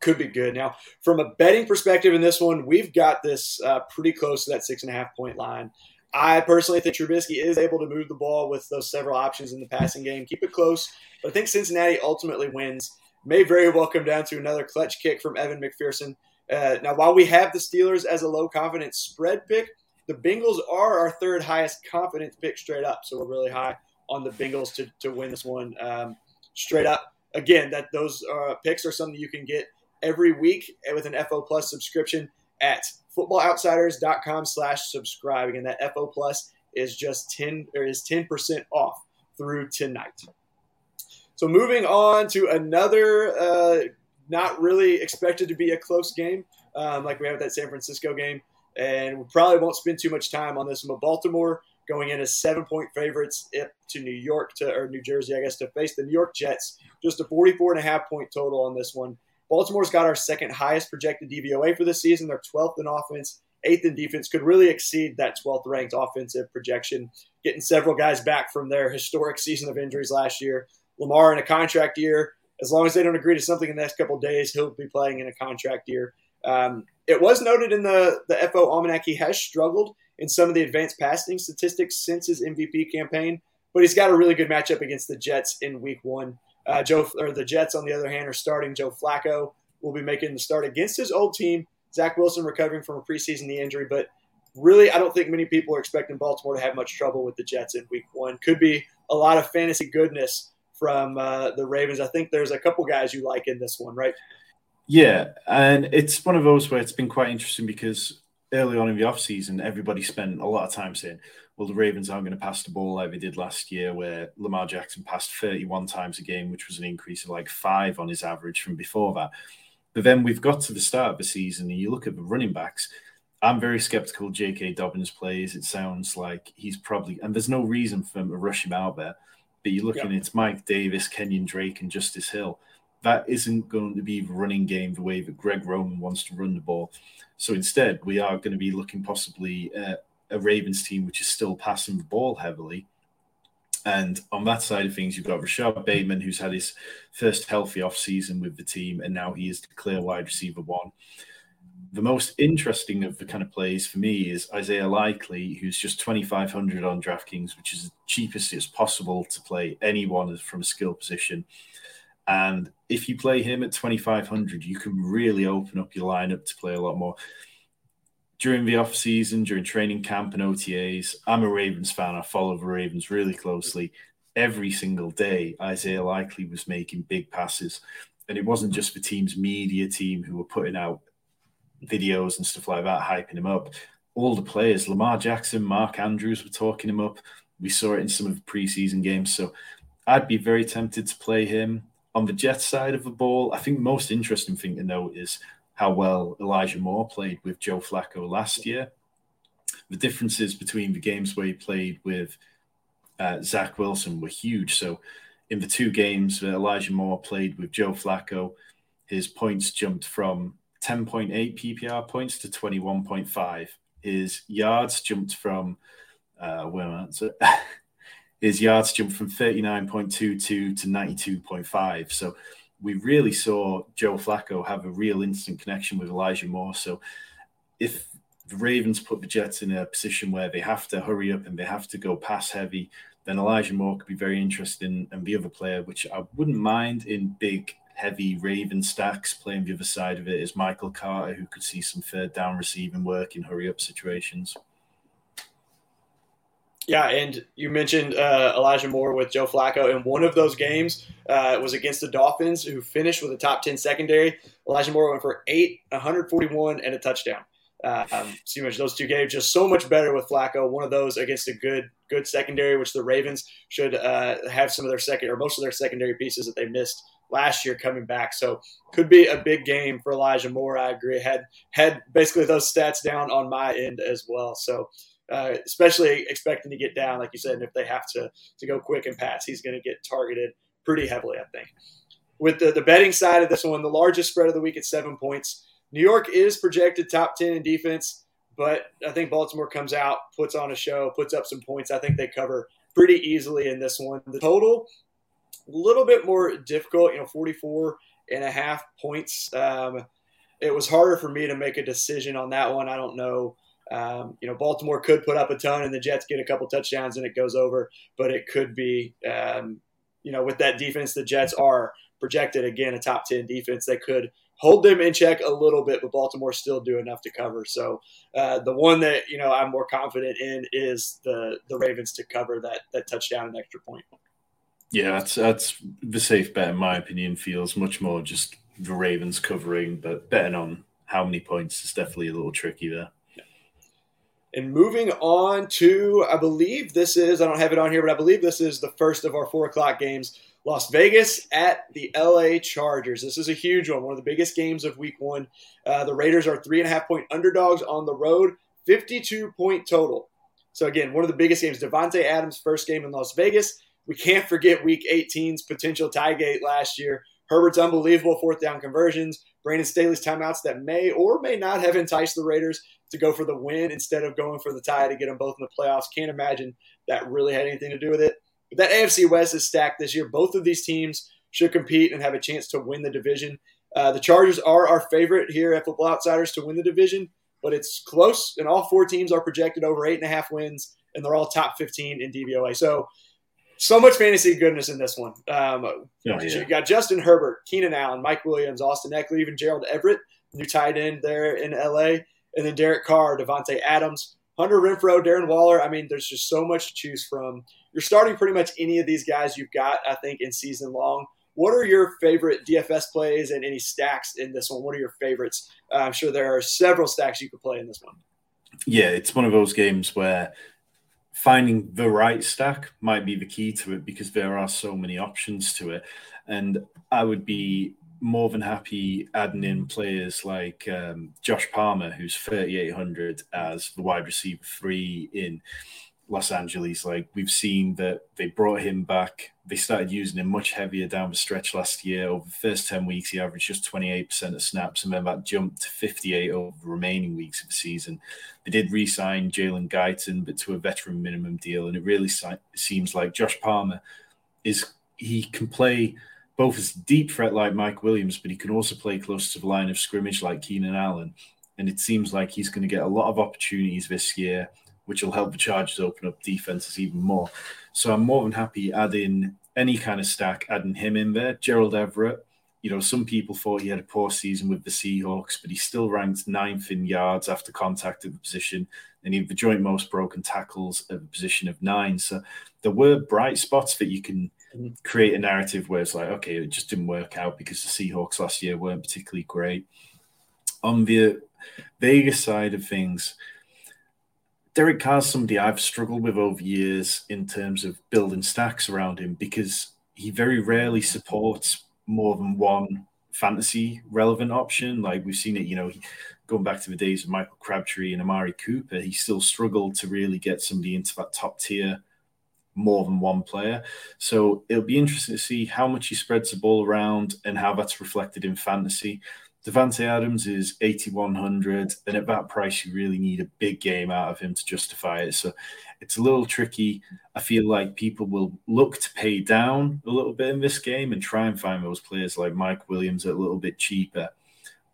could be good. Now, from a betting perspective in this one, we've got this uh, pretty close to that six and a half point line. I personally think Trubisky is able to move the ball with those several options in the passing game, keep it close. But I think Cincinnati ultimately wins. May very well come down to another clutch kick from Evan McPherson. Uh, now, while we have the Steelers as a low confidence spread pick, the Bengals are our third highest confidence pick straight up. So we're really high on the Bengals to, to win this one um, straight up. Again, that those uh, picks are something you can get every week with an FO Plus subscription at footballoutsiders.com slash subscribe. Again, that FO Plus is just 10 or is 10% off through tonight. So moving on to another uh, not really expected to be a close game, um, like we have that San Francisco game. And we probably won't spend too much time on this. But Baltimore going in as seven point favorites to New York to or New Jersey, I guess, to face the New York Jets. Just a 44 and a half point total on this one. Baltimore's got our second highest projected DVOA for this season. They're 12th in offense, eighth in defense. Could really exceed that 12th ranked offensive projection. Getting several guys back from their historic season of injuries last year. Lamar in a contract year. As long as they don't agree to something in the next couple days, he'll be playing in a contract year. Um, it was noted in the, the FO Almanac he has struggled in some of the advanced passing statistics since his MVP campaign, but he's got a really good matchup against the Jets in week one. Uh, Joe or the Jets, on the other hand, are starting Joe Flacco. Will be making the start against his old team. Zach Wilson recovering from a preseason knee injury, but really, I don't think many people are expecting Baltimore to have much trouble with the Jets in Week One. Could be a lot of fantasy goodness from uh, the Ravens. I think there's a couple guys you like in this one, right? Yeah, and it's one of those where it's been quite interesting because early on in the offseason, everybody spent a lot of time saying, well, the Ravens aren't going to pass the ball like they did last year, where Lamar Jackson passed 31 times a game, which was an increase of like five on his average from before that. But then we've got to the start of the season, and you look at the running backs. I'm very skeptical J.K. Dobbins plays. It sounds like he's probably, and there's no reason for them to rush him out there. But you're looking, it's Mike Davis, Kenyon Drake, and Justice Hill. That isn't going to be the running game the way that Greg Roman wants to run the ball. So instead, we are going to be looking possibly at a Ravens team which is still passing the ball heavily. And on that side of things, you've got Rashod Bateman, who's had his first healthy off season with the team, and now he is the clear wide receiver one. The most interesting of the kind of plays for me is Isaiah Likely, who's just 2,500 on DraftKings, which is the cheapest it's possible to play anyone from a skill position. And if you play him at 2,500, you can really open up your lineup to play a lot more during the off season, during training camp and OTAs, I'm a Ravens fan. I follow the Ravens really closely. Every single day, Isaiah Likely was making big passes. And it wasn't just the team's media team who were putting out videos and stuff like that, hyping him up. All the players, Lamar Jackson, Mark Andrews were talking him up. We saw it in some of the preseason games. So I'd be very tempted to play him. On the Jets side of the ball, I think the most interesting thing to note is how well Elijah Moore played with Joe Flacco last year. The differences between the games where he played with uh, Zach Wilson were huge. So, in the two games that Elijah Moore played with Joe Flacco, his points jumped from 10.8 PPR points to 21.5. His yards jumped from uh, where so *laughs* his yards jumped from 39.22 to 92.5. So we really saw Joe Flacco have a real instant connection with Elijah Moore. So if the Ravens put the Jets in a position where they have to hurry up and they have to go pass heavy, then Elijah Moore could be very interesting. And the other player, which I wouldn't mind in big, heavy Raven stacks, playing the other side of it, is Michael Carter, who could see some third down receiving work in hurry up situations. Yeah, and you mentioned uh, Elijah Moore with Joe Flacco, and one of those games uh, was against the Dolphins, who finished with a top ten secondary. Elijah Moore went for eight, 141, and a touchdown. Um, so much those two games just so much better with Flacco. One of those against a good good secondary, which the Ravens should uh, have some of their second or most of their secondary pieces that they missed last year coming back. So could be a big game for Elijah Moore. I agree. Had had basically those stats down on my end as well. So uh, especially expecting to get down, like you said, and if they have to to go quick and pass, he's going to get targeted pretty heavily, I think. With the, the betting side of this one, the largest spread of the week at seven points. New York is projected top 10 in defense, but I think Baltimore comes out, puts on a show, puts up some points. I think they cover pretty easily in this one. The total, a little bit more difficult, you know, 44 and a half points. Um, it was harder for me to make a decision on that one. I don't know. Um, you know, Baltimore could put up a ton and the Jets get a couple touchdowns and it goes over, but it could be, um, you know, with that defense, the Jets are projected again a top 10 defense. They could hold them in check a little bit, but Baltimore still do enough to cover. So uh, the one that you know I'm more confident in is the the Ravens to cover that that touchdown and extra point. Yeah, that's that's the safe bet in my opinion. Feels much more just the Ravens covering, but betting on how many points is definitely a little tricky there. And moving on to, I believe this is, I don't have it on here, but I believe this is the first of our four o'clock games. Las Vegas at the LA Chargers. This is a huge one, one of the biggest games of week one. Uh, the Raiders are three and a half point underdogs on the road, 52 point total. So, again, one of the biggest games. Davante Adams' first game in Las Vegas. We can't forget week 18's potential tie gate last year. Herbert's unbelievable fourth down conversions. Brandon Staley's timeouts that may or may not have enticed the Raiders to go for the win instead of going for the tie to get them both in the playoffs. Can't imagine that really had anything to do with it. But that AFC West is stacked this year. Both of these teams should compete and have a chance to win the division. Uh, the Chargers are our favorite here at Football Outsiders to win the division, but it's close, and all four teams are projected over eight and a half wins, and they're all top 15 in DVOA. So, so much fantasy goodness in this one. Um, oh, yeah. You got Justin Herbert, Keenan Allen, Mike Williams, Austin Ekeler, even Gerald Everett, new tight end there in LA, and then Derek Carr, Davante Adams, Hunter Renfrow, Darren Waller. I mean, there's just so much to choose from you're starting pretty much any of these guys you've got, I think, in season long. What are your favorite DFS plays and any stacks in this one? What are your favorites? Uh, I'm sure there are several stacks you could play in this one. Yeah, it's one of those games where finding the right stack might be the key to it because there are so many options to it. And I would be more than happy adding in players like um, Josh Palmer, who's 3,800 as the wide receiver three in Los Angeles. Like we've seen that they brought him back. They started using him much heavier down the stretch last year. Over the first 10 weeks, he averaged just 28% of snaps, and then that jumped to 58 over the remaining weeks of the season. They did re sign Jalen Guyton, but to a veteran minimum deal. And it really si- seems like Josh Palmer is, he can play both as deep threat like Mike Williams, but he can also play close to the line of scrimmage like Keenan Allen. And it seems like he's going to get a lot of opportunities this year which will help the Chargers open up defenses even more. So I'm more than happy adding any kind of stack, adding him in there. Gerald Everett, you know, some people thought he had a poor season with the Seahawks, but he still ranked ninth in yards after contact at the position, and he had the joint most broken tackles at the position of nine. So there were bright spots that you can create a narrative where it's like, okay, it just didn't work out because the Seahawks last year weren't particularly great. On the Vegas side of things, Derek Carr's somebody I've struggled with over years in terms of building stacks around him because he very rarely supports more than one fantasy relevant option. Like we've seen it, you know, going back to the days of Michael Crabtree and Amari Cooper, he still struggled to really get somebody into that top tier more than one player. So it'll be interesting to see how much he spreads the ball around and how that's reflected in fantasy. Davante Adams is 8,100, and at that price, you really need a big game out of him to justify it. So it's a little tricky. I feel like people will look to pay down a little bit in this game and try and find those players like Mike Williams a little bit cheaper.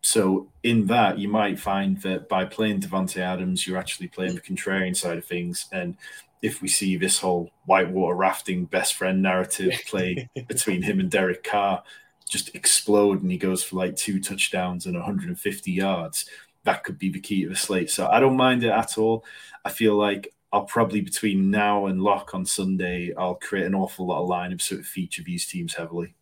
So in that, you might find that by playing Davante Adams, you're actually playing the contrarian side of things. And if we see this whole whitewater rafting best friend narrative play *laughs* between him and Derek Carr, just explode and he goes for like two touchdowns and 150 yards, that could be the key to the slate. So I don't mind it at all. I feel like I'll probably between now and lock on Sunday, I'll create an awful lot of lineups that feature these teams heavily.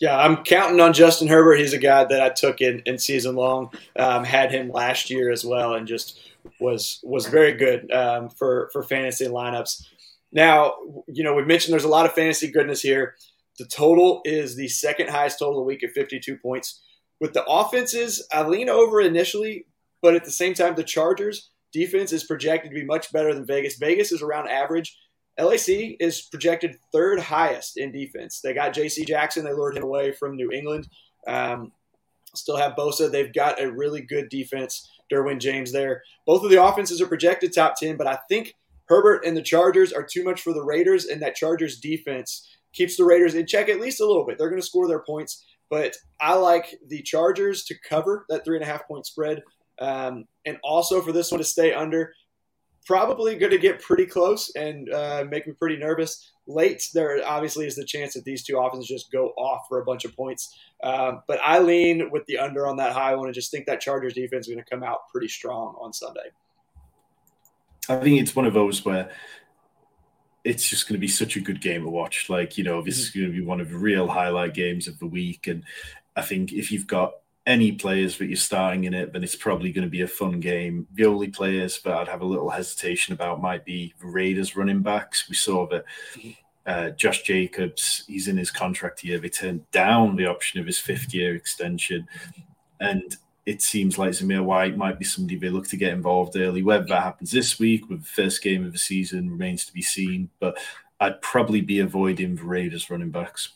Yeah, I'm counting on Justin Herbert. He's a guy that I took in, in season long. Um, had him last year as well, and just was was very good um, for for fantasy lineups. Now, you know, we mentioned there's a lot of fantasy goodness here. The total is the second highest total of the week at 52 points. With the offenses, I lean over initially, but at the same time, the Chargers defense is projected to be much better than Vegas. Vegas is around average. LAC is projected third highest in defense. They got J.C. Jackson. They lured him away from New England. Um, still have Bosa. They've got a really good defense. Derwin James there. Both of the offenses are projected top 10, but I think Herbert and the Chargers are too much for the Raiders, and that Chargers defense keeps the Raiders in check at least a little bit. They're going to score their points, but I like the Chargers to cover that three and a half point spread. Um, and also for this one to stay under probably going to get pretty close and uh, make me pretty nervous. Late, there obviously is the chance that these two offenses just go off for a bunch of points. Um, but I lean with the under on that high one and just think that Chargers defense is going to come out pretty strong on Sunday. I think it's one of those where it's just going to be such a good game to watch. Like, you know, this mm-hmm. is going to be one of the real highlight games of the week. And I think if you've got any players that you're starting in it, then it's probably going to be a fun game. The only players that I'd have a little hesitation about might be the Raiders running backs. We saw that uh, Josh Jacobs, he's in his contract year. They turned down the option of his fifth year extension. And it seems like Zamir White might be somebody they look to get involved early. Whether that happens this week with the first game of the season remains to be seen. But I'd probably be avoiding the Raiders running backs.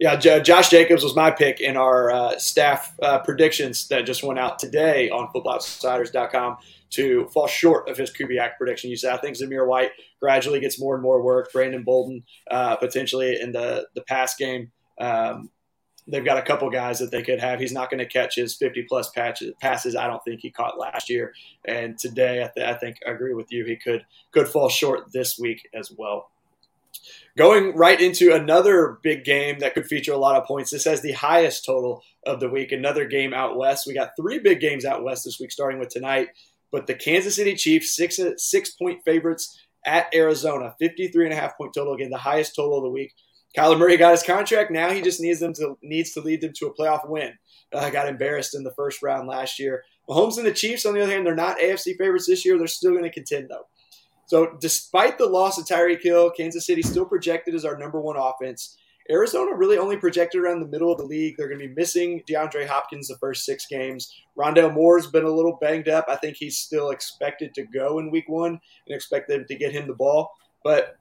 Yeah, J- Josh Jacobs was my pick in our uh, staff uh, predictions that just went out today on footballoutsiders.com to fall short of his Kubiak prediction. You said I think Zamir White gradually gets more and more work. Brandon Bolden uh, potentially in the the pass game. Um, they've got a couple guys that they could have. He's not going to catch his 50 plus patches, passes. I don't think he caught last year. And today, I, th- I think I agree with you. He could could fall short this week as well. Going right into another big game that could feature a lot of points. This has the highest total of the week. Another game out west. We got three big games out west this week, starting with tonight. But the Kansas City Chiefs, six six point favorites at Arizona, 53 and a half point total. Again, the highest total of the week. Kyler Murray got his contract. Now he just needs them to needs to lead them to a playoff win. Uh, got embarrassed in the first round last year. Mahomes and the Chiefs, on the other hand, they're not AFC favorites this year. They're still going to contend though. So despite the loss of Tyreek Hill, Kansas City still projected as our number one offense. Arizona really only projected around the middle of the league. They're going to be missing DeAndre Hopkins the first six games. Rondale Moore's been a little banged up. I think he's still expected to go in week one and expect them to get him the ball. But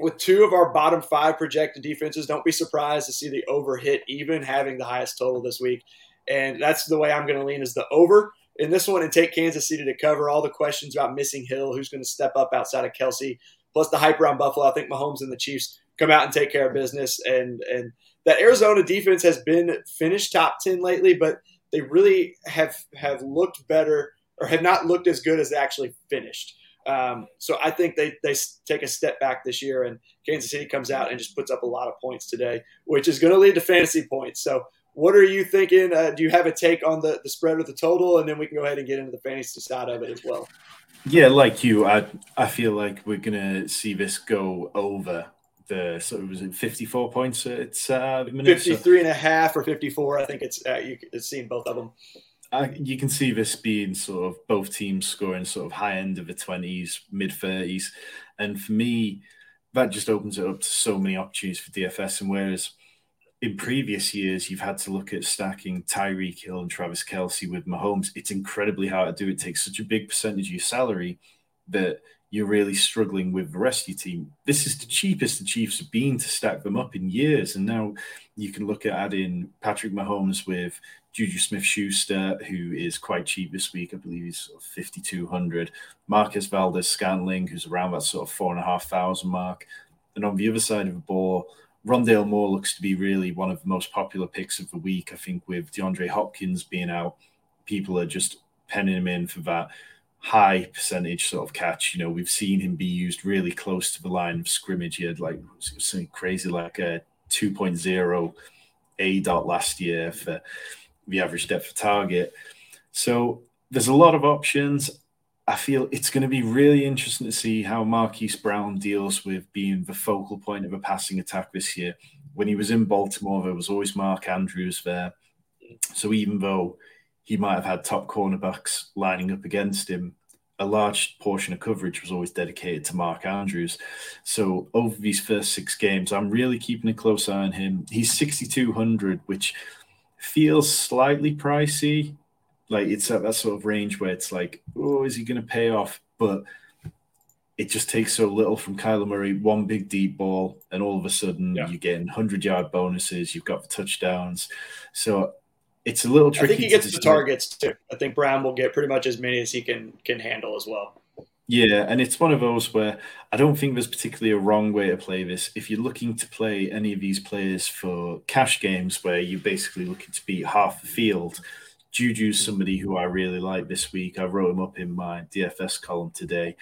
with two of our bottom five projected defenses, don't be surprised to see the over hit even having the highest total this week. And that's the way I'm going to lean is the over in this one and take Kansas City to cover all the questions about missing Hill, who's going to step up outside of Kelce, plus the hype around Buffalo. I think Mahomes and the Chiefs come out and take care of business. And and that Arizona defense has been finished top ten lately, but they really have have looked better or have not looked as good as they actually finished. Um, so I think they, they take a step back this year, and Kansas City comes out and just puts up a lot of points today, which is going to lead to fantasy points. So what are you thinking? Uh, do you have a take on the, the spread or the total? And then we can go ahead and get into the fantasy side of it as well. Yeah, like you, I I feel like we're gonna see this go over the so was it 54 points it's uh 53 and a half or 54 i think it's uh, you, it's seen both of them uh, you can see this being sort of both teams scoring sort of high end of the 20s mid 30s and for me that just opens it up to so many opportunities for dfs and whereas in previous years, you've had to look at stacking Tyreek Hill and Travis Kelce with Mahomes. It's incredibly hard to do. It takes such a big percentage of your salary that you're really struggling with the rest of your team. This is the cheapest the Chiefs have been to stack them up in years. And now you can look at adding Patrick Mahomes with Juju Smith Schuster, who is quite cheap this week. I believe he's sort of 5,200. Marquez Valdes Scantling, who's around that sort of four and a half thousand mark. And on the other side of the ball, Rondale Moore looks to be really one of the most popular picks of the week. I think with DeAndre Hopkins being out, people are just penning him in for that high percentage sort of catch. You know, we've seen him be used really close to the line of scrimmage. He had like something crazy like a 2.0 aDOT last year for the average depth of target. So there's a lot of options. I feel it's going to be really interesting to see how Marquise Brown deals with being the focal point of a passing attack this year. when he was in Baltimore, there was always Mark Andrews there. So even though he might have had top cornerbacks lining up against him, a large portion of coverage was always dedicated to Mark Andrews. So over these first six games, I'm really keeping a close eye on him. He's 6,200, which feels slightly pricey. Like it's at that sort of range where it's like, oh, is he going to pay off? But it just takes so little from Kyler Murray, one big deep ball, and all of a sudden yeah. you're getting 100 yard bonuses, you've got the touchdowns. So it's a little tricky. I think he gets the targets too. I think Brown will get pretty much as many as he can can handle as well. Yeah, and it's one of those where I don't think there's particularly a wrong way to play this. If you're looking to play any of these players for cash games where you're basically looking to beat half the field, Juju's somebody who I really like this week. I wrote him up in my DFS column today,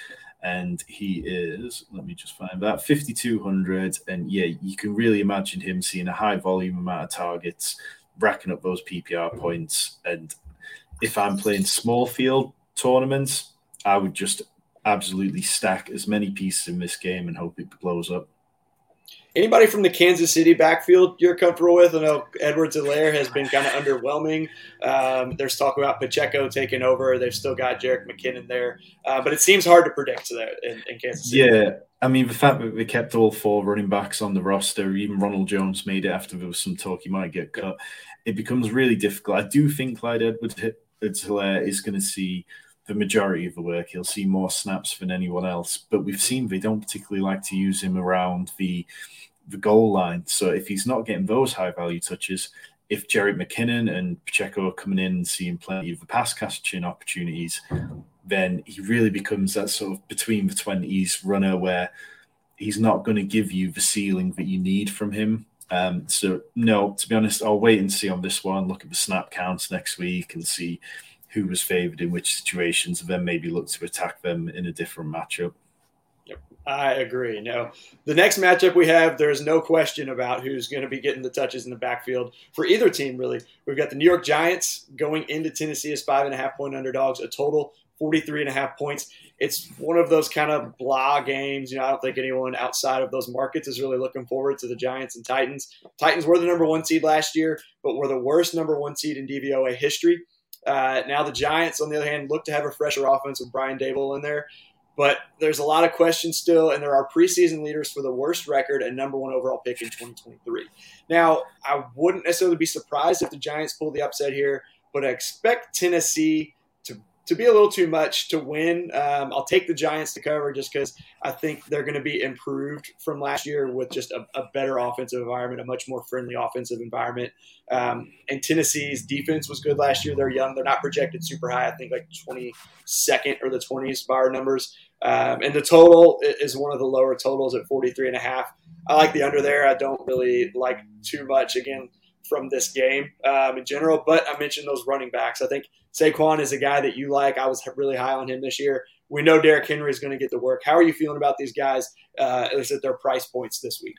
and he is, let me just find that, 5,200. And yeah, you can really imagine him seeing a high volume amount of targets racking up those PPR points. And if I'm playing small field tournaments, I would just absolutely stack as many pieces in this game and hope it blows up. Anybody from the Kansas City backfield you're comfortable with? I know Edwards-Helaire has been kind of underwhelming. Um, there's talk about Pacheco taking over. They've still got Jerick McKinnon there, uh, but it seems hard to predict that in, in Kansas City. Yeah, I mean, the fact that they kept all four running backs on the roster, even Ronald Jones made it after there was some talk he might get cut it becomes really difficult. I do think Clyde Edwards Helaire is going to see the majority of the work. He'll see more snaps than anyone else, but we've seen they don't particularly like to use him around the the goal line. So if he's not getting those high value touches, if Jerick McKinnon and Pacheco are coming in and seeing plenty of the pass catching opportunities, then he really becomes that sort of between the twenties runner where he's not going to give you the ceiling that you need from him. Um, so no, to be honest, I'll wait and see on this one. Look at the snap counts next week and see who was favoured in which situations, and then maybe look to attack them in a different matchup. Yep, I agree. Now, the next matchup we have, there's no question about who's going to be getting the touches in the backfield for either team. Really, we've got the New York Giants going into Tennessee as five and a half point underdogs, a total 43 and a half points it's one of those kind of blah games. You know, I don't think anyone outside of those markets is really looking forward to the Giants and Titans. Titans were the number one seed last year, but were the worst number one seed in DVOA history. Uh, now the Giants, on the other hand, look to have a fresher offense with Brian Daboll in there. But there's a lot of questions still, and there are preseason leaders for the worst record and number one overall pick in 2023. Now, I wouldn't necessarily be surprised if the Giants pull the upset here, but I expect Tennessee to be a little too much to win. Um, I'll take the Giants to cover just because I think they're going to be improved from last year with just a, a, better offensive environment, a much more friendly offensive environment. Um, and Tennessee's defense was good last year. They're young. They're not projected super high. I think like 22nd or the 20s by our numbers. Um, and the total is one of the lower totals at 43 and a half. I like the under there. I don't really like too much. Again, from this game um, in general. But I mentioned those running backs. I think Saquon is a guy that you like. I was really high on him this year. We know Derrick Henry is going to get the work. How are you feeling about these guys, uh, at at their price points this week?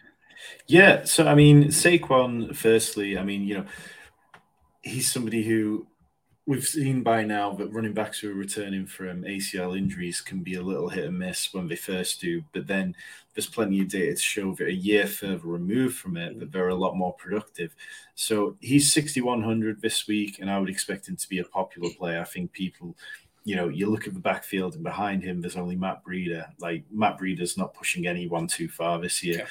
Yeah, so I mean, Saquon. Firstly, I mean, you know, he's somebody who we've seen by now that running backs who are returning from ACL injuries can be a little hit and miss when they first do, but then there's plenty of data to show that a year further removed from it that they're a lot more productive. So he's 6100 this week, and I would expect him to be a popular player. I think people, you know, you look at the backfield and behind him, there's only Matt Breida. Like Matt Breida's not pushing anyone too far this year.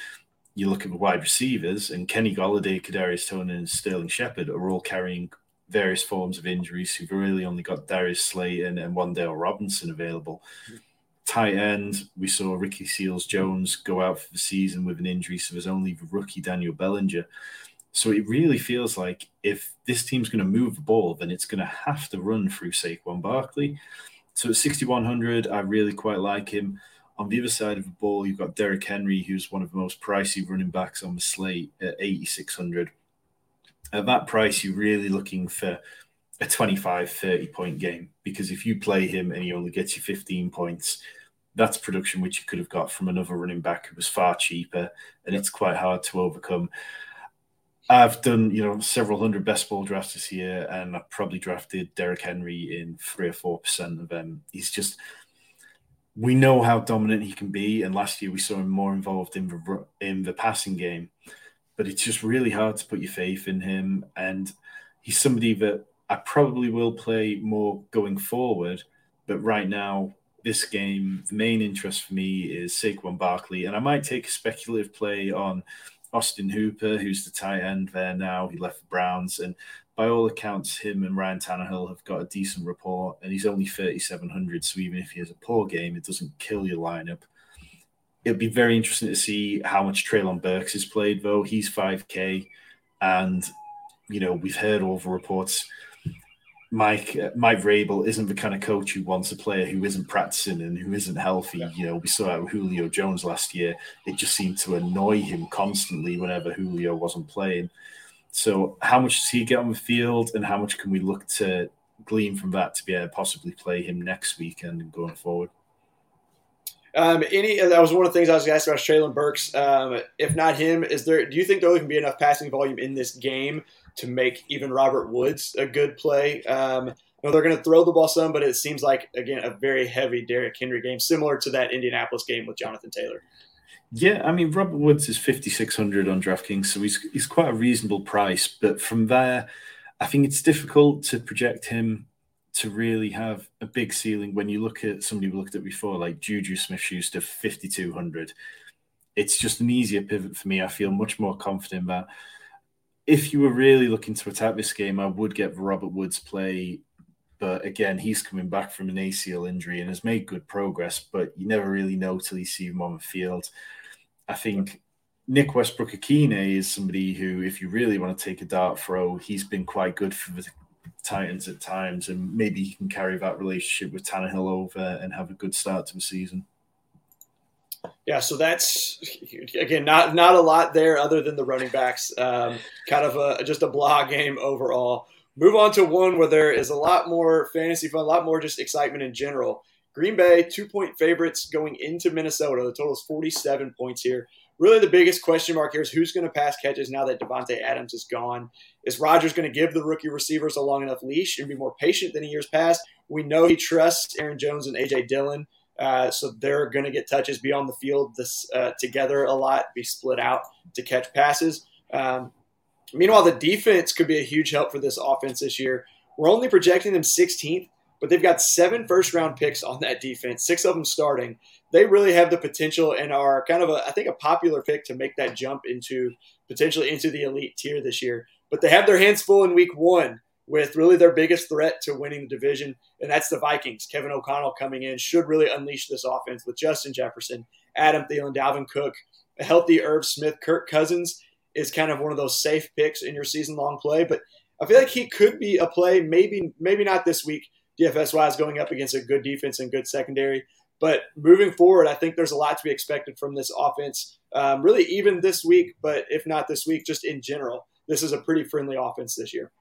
You look at the wide receivers, and Kenny Golladay, Kadarius Toney, and Sterling Shepard are all carrying various forms of injuries. You've really only got Darius Slayton and Wan'Dale Robinson available. Tight end, we saw Ricky Seals Jones go out for the season with an injury, so there's only the rookie Daniel Bellinger. So it really feels like if this team's going to move the ball, then it's going to have to run through Saquon Barkley. So at 6,100, I really quite like him. On the other side of the ball, you've got Derrick Henry, who's one of the most pricey running backs on the slate at 8,600 at that price, you're really looking for a 25, 30 point game because if you play him and he only gets you 15 points, that's production which you could have got from another running back who was far cheaper, and it's quite hard to overcome. I've done, you know, several hundred best ball drafts this year, and I've probably drafted Derrick Henry in three or four percent of them. He's just, we know how dominant he can be, and last year we saw him more involved in the in the passing game but it's just really hard to put your faith in him. And he's somebody that I probably will play more going forward. But right now, this game, the main interest for me is Saquon Barkley, and I might take a speculative play on Austin Hooper, who's the tight end there now. He left the Browns, and by all accounts, him and Ryan Tannehill have got a decent rapport, and he's only 3,700. So even if he has a poor game, it doesn't kill your lineup. It'll be very interesting to see how much Treylon Burks has played, though. He's 5K, and you know we've heard all the reports Mike uh, Mike Vrabel isn't the kind of coach who wants a player who isn't practicing and who isn't healthy. You know, we saw with Julio Jones last year. It just seemed to annoy him constantly whenever Julio wasn't playing. So, how much does he get on the field, and how much can we look to glean from that to be able to possibly play him next weekend and going forward? Um, any that was one of the things I was asked about Treylon Burks. Um, if not him, is there? Do you think there can be enough passing volume in this game to make even Robert Woods a good play. Um, you know, they're going to throw the ball some, but it seems like again a very heavy Derrick Henry game, similar to that Indianapolis game with Jonathan Taylor. Yeah, I mean Robert Woods is fifty six hundred on DraftKings, so he's he's quite a reasonable price. But from there, I think it's difficult to project him to really have a big ceiling when you look at somebody we looked at before, like Juju Smith Schuster, fifty two hundred. It's just an easier pivot for me. I feel much more confident that if you were really looking to attack this game, I would get Robert Woods play. But again, he's coming back from an ACL injury and has made good progress, but you never really know till you see him on the field. I think Nick Westbrook-Ikhine is somebody who, if you really want to take a dart throw, he's been quite good for the Titans at times, and maybe he can carry that relationship with Tannehill over and have a good start to the season. Yeah, so that's again not not a lot there other than the running backs. Um, kind of a just a blah game overall. Move on to one where there is a lot more fantasy fun, a lot more just excitement in general. Green Bay two point favorites going into Minnesota. The total is forty seven points here. Really, the biggest question mark here is who's going to pass catches now that Davante Adams is gone. Is Rodgers going to give the rookie receivers a long enough leash and be more patient than in years past? We know he trusts Aaron Jones and AJ Dillon. Uh, so they're going to get touches, be on the field this uh, together a lot, be split out to catch passes. Um, meanwhile, the defense could be a huge help for this offense this year. We're only projecting them 16th, but they've got seven first round picks on that defense, six of them starting. They really have the potential and are kind of a, I think, a popular pick to make that jump into potentially into the elite tier this year. But they have their hands full in week one with really their biggest threat to winning the division, and that's the Vikings. Kevin O'Connell coming in should really unleash this offense with Justin Jefferson, Adam Thielen, Dalvin Cook, a healthy Irv Smith, Kirk Cousins is kind of one of those safe picks in your season long play, but I feel like he could be a play, maybe maybe not this week. DFS wise, going up against a good defense and good secondary. But moving forward, I think there's a lot to be expected from this offense. Um, really, even this week, but if not this week, just in general, this is a pretty friendly offense this year.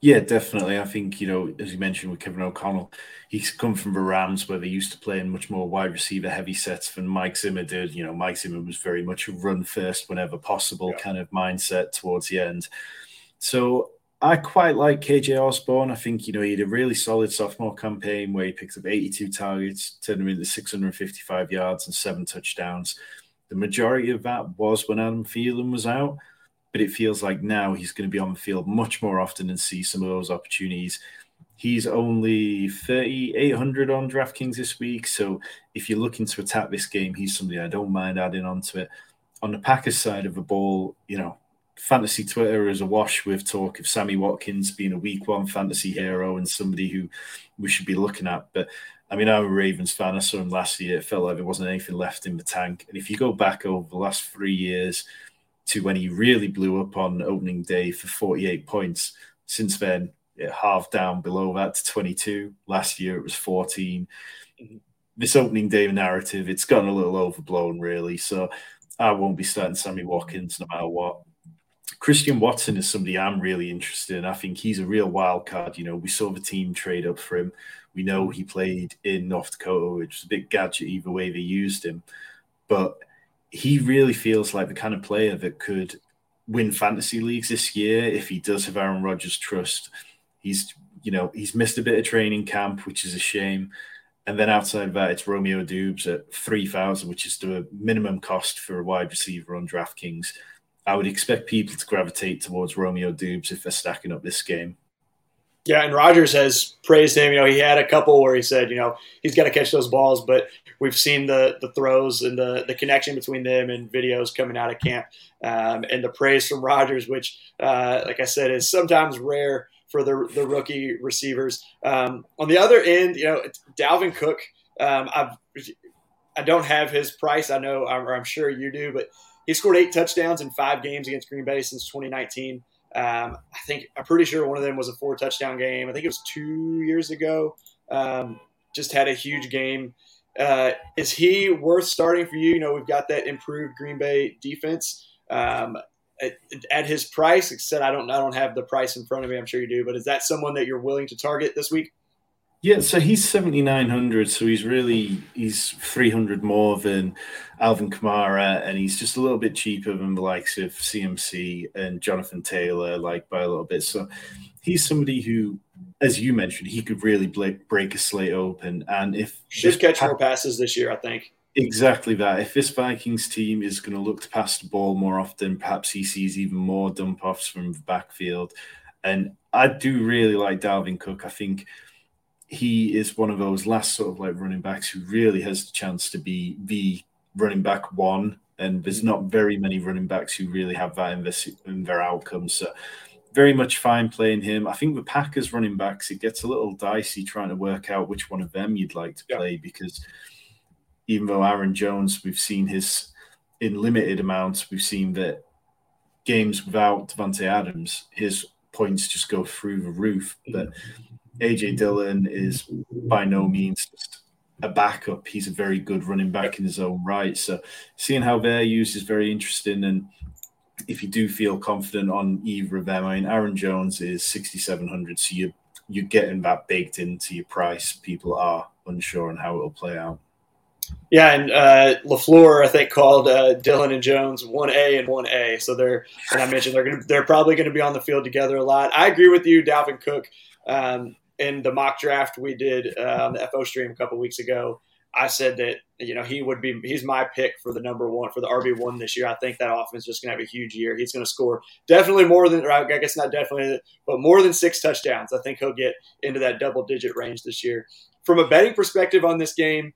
Yeah, definitely. I think, you know, as you mentioned with Kevin O'Connell, he's come from the Rams where they used to play in much more wide receiver heavy sets than Mike Zimmer did. You know, Mike Zimmer was very much a run first whenever possible yeah. kind of mindset towards the end. So I quite like KJ Osborn. I think, you know, he had a really solid sophomore campaign where he picked up 82 targets, turned them into 655 yards and seven touchdowns. The majority of that was when Adam Thielen was out but it feels like now he's going to be on the field much more often and see some of those opportunities. He's only 3,800 on DraftKings this week. So if you're looking to attack this game, he's somebody I don't mind adding onto it. On the Packers side of the ball, you know, fantasy Twitter is awash with talk of Sammy Watkins being a week one fantasy hero and somebody who we should be looking at. But I mean, I'm a Ravens fan. I saw him last year. It felt like there wasn't anything left in the tank. And if you go back over the last three years, to when he really blew up on opening day for 48 points. Since then, it halved down below that to 22. Last year, it was 14. Mm-hmm. This opening day narrative, it's gone a little overblown, really. So I won't be starting Sammy Watkins no matter what. Christian Watson is somebody I'm really interested in. I think he's a real wild card. You know, we saw the team trade up for him. We know mm. he played in North Dakota, which was a bit gadget either way they used him. But he really feels like the kind of player that could win fantasy leagues this year if he does have Aaron Rodgers' trust. He's, you know, he's missed a bit of training camp, which is a shame. And then outside of that, it's Romeo Doubs at 3,000, which is the minimum cost for a wide receiver on DraftKings. I would expect people to gravitate towards Romeo Doubs if they're stacking up this game. Yeah, and Rodgers has praised him. You know, he had a couple where he said, you know, he's got to catch those balls, but we've seen the the throws and the the connection between them and videos coming out of camp, um, and the praise from Rodgers, which, uh, like I said, is sometimes rare for the the rookie receivers. Um, on the other end, you know, Dalvin Cook. Um, I've I don't have his price. I know, or I'm sure you do, but he scored eight touchdowns in five games against Green Bay since 2019. Um, I think I'm pretty sure one of them was a four touchdown game. I think it was two years ago. Um, just had a huge game. Uh, is he worth starting for you? You know, we've got that improved Green Bay defense. Um, at, at, his price, except I don't, I don't have the price in front of me. I'm sure you do, but is that someone that you're willing to target this week? Yeah, so he's seventy nine hundred, so he's really he's three hundred more than Alvin Kamara, and he's just a little bit cheaper than the likes of CMC and Jonathan Taylor, like by a little bit. So he's somebody who, as you mentioned, he could really break a slate open, and if should catch more passes this year, I think. Exactly that. If this Vikings team is going to look to pass the ball more often, perhaps he sees even more dump offs from the backfield. And I do really like Dalvin Cook. I think he is one of those last sort of like running backs who really has the chance to be the running back one. And there's not very many running backs who really have that in, this, in their outcomes. So very much fine playing him. I think the Packers running backs, it gets a little dicey trying to work out which one of them you'd like to play yeah. because even though Aaron Jones, we've seen his in limited amounts, we've seen that games without Davante Adams, his points just go through the roof. But mm-hmm. AJ Dillon is by no means a backup. He's a very good running back in his own right. So seeing how they're used is very interesting. And if you do feel confident on either of them, I mean, Aaron Jones is 6,700. So you, you're getting that baked into your price. People are unsure on how it'll play out. Yeah, and uh, Lafleur, I think, called uh, Dillon and Jones one A and one A. So they're, and I mentioned they're to, they're probably going to be on the field together a lot. I agree with you, Dalvin Cook. Um, in the mock draft we did uh, on the FO stream a couple weeks ago, I said that you know he would be he's my pick for the number one for the RB one this year. I think that offense is just going to have a huge year. He's going to score definitely more than I guess not definitely, but more than six touchdowns. I think he'll get into that double digit range this year. From a betting perspective on this game,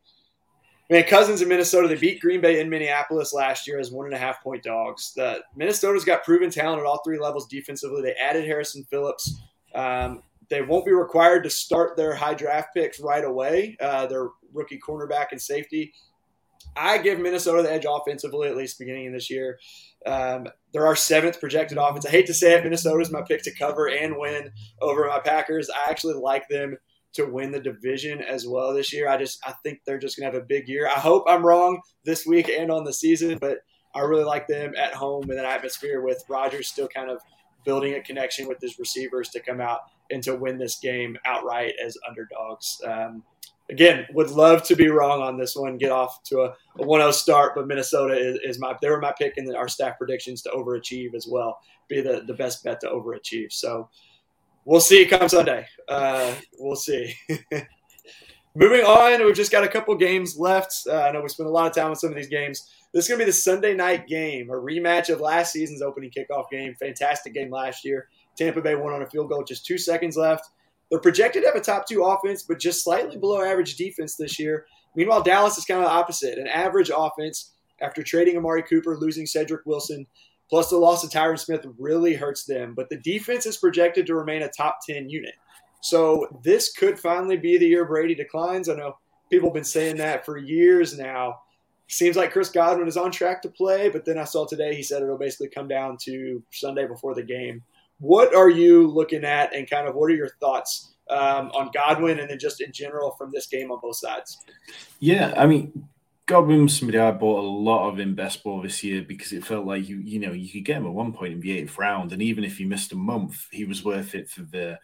man, Cousins in Minnesota they beat Green Bay in Minneapolis last year as one and a half point dogs. The Minnesota's got proven talent at all three levels defensively. They added Harrison Phillips. Um, they won't be required to start their high draft picks right away. Uh, their rookie cornerback and safety. I give Minnesota the edge offensively, at least beginning of this year. Um, they're our seventh projected offense. I hate to say it, Minnesota is my pick to cover and win over my Packers. I actually like them to win the division as well this year. I just I think they're just gonna have a big year. I hope I'm wrong this week and on the season, but I really like them at home in an atmosphere with Rodgers still kind of building a connection with his receivers to come out and to win this game outright as underdogs. Um, again, would love to be wrong on this one, get off to a, a 1-0 start, but Minnesota is, is, my they were my pick in our staff predictions to overachieve as well, be the, the best bet to overachieve. So we'll see come Sunday. Uh, we'll see. *laughs* Moving on, we've just got a couple games left. Uh, I know we spent a lot of time on some of these games. This is going to be the Sunday night game, a rematch of last season's opening kickoff game. Fantastic game last year. Tampa Bay won on a field goal, just two seconds left. They're projected to have a top two offense, but just slightly below average defense this year. Meanwhile, Dallas is kind of the opposite an average offense after trading Amari Cooper, losing Cedric Wilson, plus the loss of Tyron Smith really hurts them. But the defense is projected to remain a top 10 unit. So this could finally be the year Brady declines. I know people have been saying that for years now. Seems like Chris Godwin is on track to play, but then I saw today he said it'll basically come down to Sunday before the game. What are you looking at, and kind of what are your thoughts um, on Godwin, and then just in general from this game on both sides? Yeah, I mean, Godwin was somebody I bought a lot of in best ball this year because it felt like you you know you could get him at one point in the eighth round, and even if he missed a month, he was worth it for the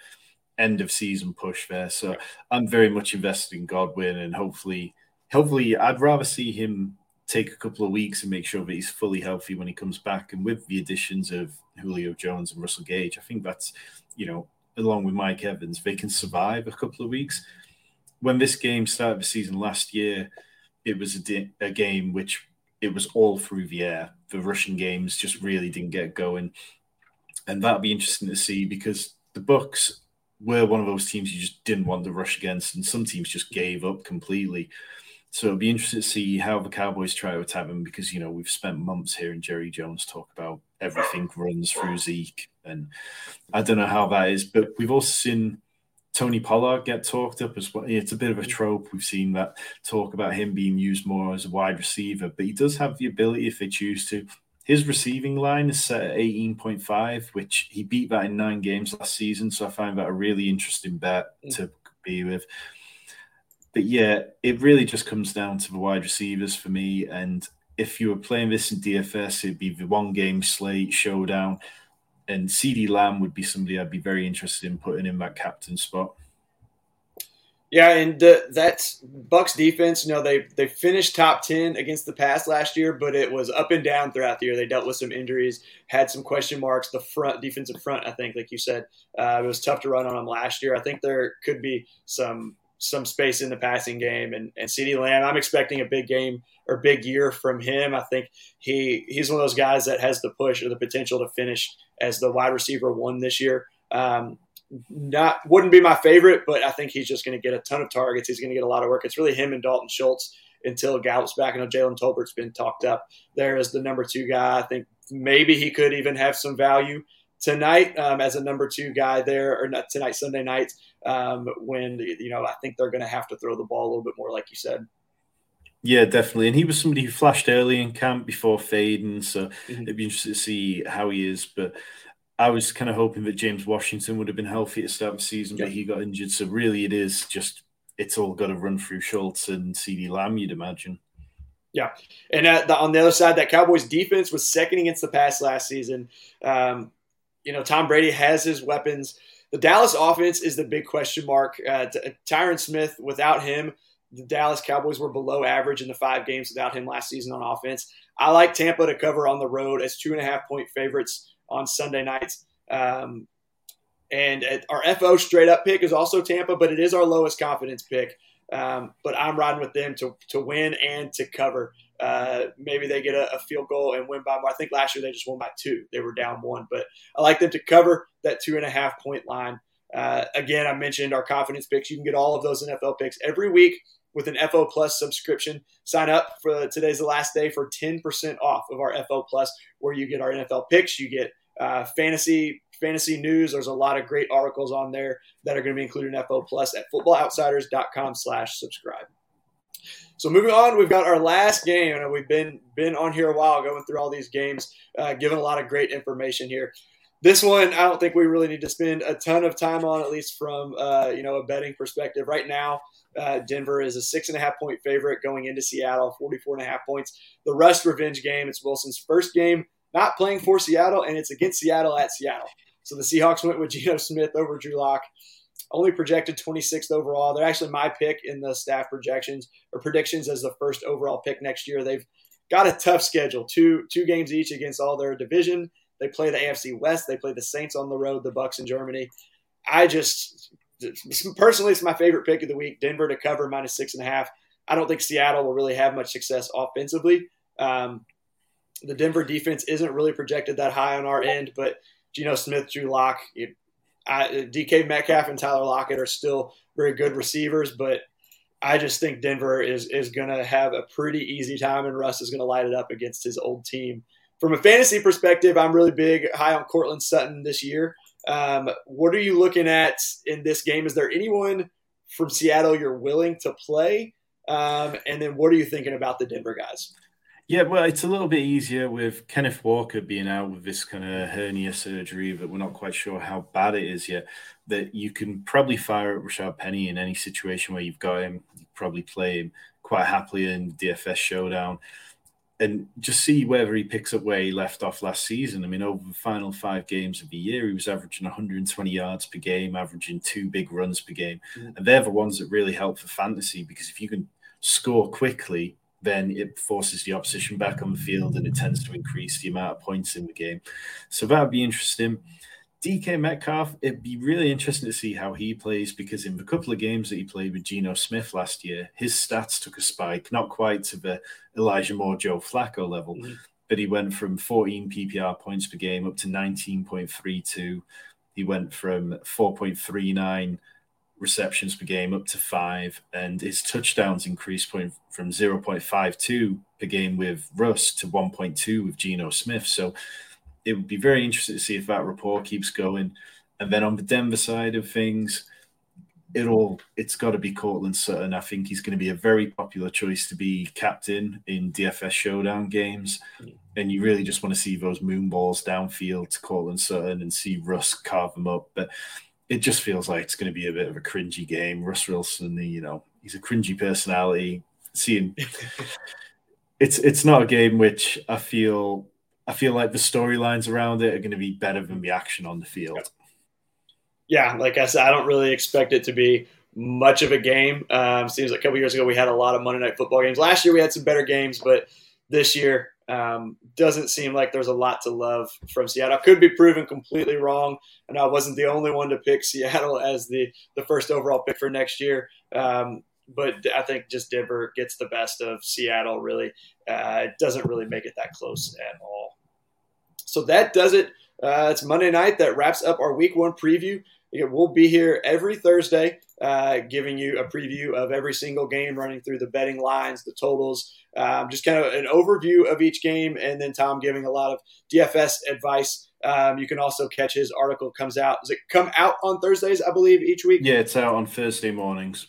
end of season push there. So I'm very much invested in Godwin, and hopefully, hopefully, I'd rather see him take a couple of weeks and make sure that he's fully healthy when he comes back. And with the additions of Julio Jones and Russell Gage, I think that's, you know, along with Mike Evans, they can survive a couple of weeks. When this game started the season last year, it was a, di- a game which it was all through the air. The rushing games just really didn't get going, and that'll be interesting to see because the Bucs were one of those teams you just didn't want to rush against, and some teams just gave up completely. So it'll be interesting to see how the Cowboys try to attack them because you know we've spent months hearing Jerry Jones talk about everything runs through Zeke, and I don't know how that is, but we've also seen Tony Pollard get talked up as well. It's a bit of a trope. We've seen that talk about him being used more as a wide receiver, but he does have the ability if they choose to. His receiving line is set at 18.5, which he beat that in nine games last season. So I find that a really interesting bet mm. to be with. But yeah, it really just comes down to the wide receivers for me. And if you were playing this in DFS, it'd be the one game slate showdown and CeeDee Lamb would be somebody I'd be very interested in putting in that captain spot. Yeah, and uh, that's Bucs defense. You know, they they finished top ten against the pass last year, but it was up and down throughout the year. They dealt with some injuries, had some question marks. The front defensive front, I think, like you said, uh, it was tough to run on them last year. I think there could be some some space in the passing game, and and CeeDee Lamb. I'm expecting a big game or big year from him. I think he he's one of those guys that has the push or the potential to finish as the wide receiver one this year. Um, not wouldn't be my favorite, but I think he's just going to get a ton of targets. He's going to get a lot of work. It's really him and Dalton Schultz until Gallup's back. I know Jalen Tolbert's been talked up there as the number two guy. I think maybe he could even have some value tonight um, as a number two guy there, or not tonight, Sunday night, um, when you know I think they're going to have to throw the ball a little bit more, like you said. Yeah, definitely. And he was somebody who flashed early in camp before fading. So mm-hmm. it'd be interesting to see how he is. But I was kind of hoping that James Washington would have been healthy at the start of the season, yeah. but he got injured. So really, it is just it's all got to run through Schultz and CeeDee Lamb, you'd imagine. Yeah, and the, on the other side, that Cowboys defense was second against the pass last season. Um, you know, Tom Brady has his weapons. The Dallas offense is the big question mark. Uh, Tyron Smith, without him, the Dallas Cowboys were below average in the five games without him last season on offense. I like Tampa to cover on the road as two and a half point favorites on Sunday nights. Um, and our FO straight up pick is also Tampa, but it is our lowest confidence pick. Um, but I'm riding with them to, to win and to cover. Uh, maybe they get a, a, field goal and win by more. I think last year they just won by two. They were down one, but I like them to cover that two and a half point line. Uh, again, I mentioned our confidence picks. You can get all of those NFL picks every week with an FO Plus subscription. Sign up for today's the last day for 10% off of our FO Plus, where you get our NFL picks, you get uh, fantasy fantasy news. There's a lot of great articles on there that are going to be included in FO Plus at footballoutsiders.com slash subscribe. So moving on, we've got our last game, and we've been been on here a while, going through all these games, uh, giving a lot of great information here. This one, I don't think we really need to spend a ton of time on, at least from uh, you know a betting perspective. Right now, uh, Denver is a six and a half point favorite going into Seattle, 44 and a half points. The Rust revenge game. It's Wilson's first game not playing for Seattle, and it's against Seattle at Seattle. So the Seahawks went with Geno Smith over Drew Lock. Only projected 26th overall. They're actually my pick in the staff projections or predictions as the first overall pick next year. They've got a tough schedule. Two two games each against all their division. They play the AFC West. They play the Saints on the road, the Bucs in Germany. I just personally, it's my favorite pick of the week. Denver to cover minus six and a half. I don't think Seattle will really have much success offensively. Um, the Denver defense isn't really projected that high on our end, but Geno Smith, Drew Lock, DK Metcalf, and Tyler Lockett are still very good receivers, but I just think Denver is is going to have a pretty easy time, and Russ is going to light it up against his old team. From a fantasy perspective, I'm really big high on Courtland Sutton this year. Um, what are you looking at in this game? Is there anyone from Seattle you're willing to play? Um, and then what are you thinking about the Denver guys? Yeah, well, it's a little bit easier with Kenneth Walker being out with this kind of hernia surgery, but we're not quite sure how bad it is yet. That you can probably fire at Rashaad Penny in any situation where you've got him. You probably play him quite happily in DFS showdown and just see whether he picks up where he left off last season. I mean, over the final five games of the year, he was averaging 120 yards per game, averaging two big runs per game. Mm-hmm. And they're the ones that really help for fantasy because if you can score quickly then it forces the opposition back on the field and it tends to increase the amount of points in the game. So that would be interesting. DK Metcalf, it'd be really interesting to see how he plays because in the couple of games that he played with Geno Smith last year, his stats took a spike, not quite to the Elijah Moore, Joe Flacco level, mm-hmm. but he went from 14 PPR points per game up to 19.32. He went from 4.39 receptions per game up to five, and his touchdowns increased point from 0.52 per game with Russ to 1.2 with Geno Smith. So it would be very interesting to see if that rapport keeps going. And then on the Denver side of things, it all it's got to be Courtland Sutton. I think he's going to be a very popular choice to be captain in DFS showdown games. And you really just want to see those moon balls downfield to Courtland Sutton and see Russ carve them up. But it just feels like it's going to be a bit of a cringy game. Russ Wilson, you know, he's a cringy personality. Seeing *laughs* it's it's not a game which I feel I feel like the storylines around it are going to be better than the action on the field. Yeah, like I said, I don't really expect it to be much of a game. Um, seems like a couple years ago we had a lot of Monday night football games. Last year we had some better games, but this year um, doesn't seem like there's a lot to love from Seattle. Could be proven completely wrong, and I wasn't the only one to pick Seattle *laughs* as the the first overall pick for next year. Um, but I think just Denver gets the best of Seattle. Really, uh, it doesn't really make it that close at all. So that does it. Uh, it's Monday night. That wraps up our Week One preview. We'll be here every Thursday, uh, giving you a preview of every single game, running through the betting lines, the totals, um, just kind of an overview of each game, and then Tom giving a lot of DFS advice. Um, you can also catch his article comes out. Does it come out on Thursdays? I believe each week. Yeah, it's out on Thursday mornings.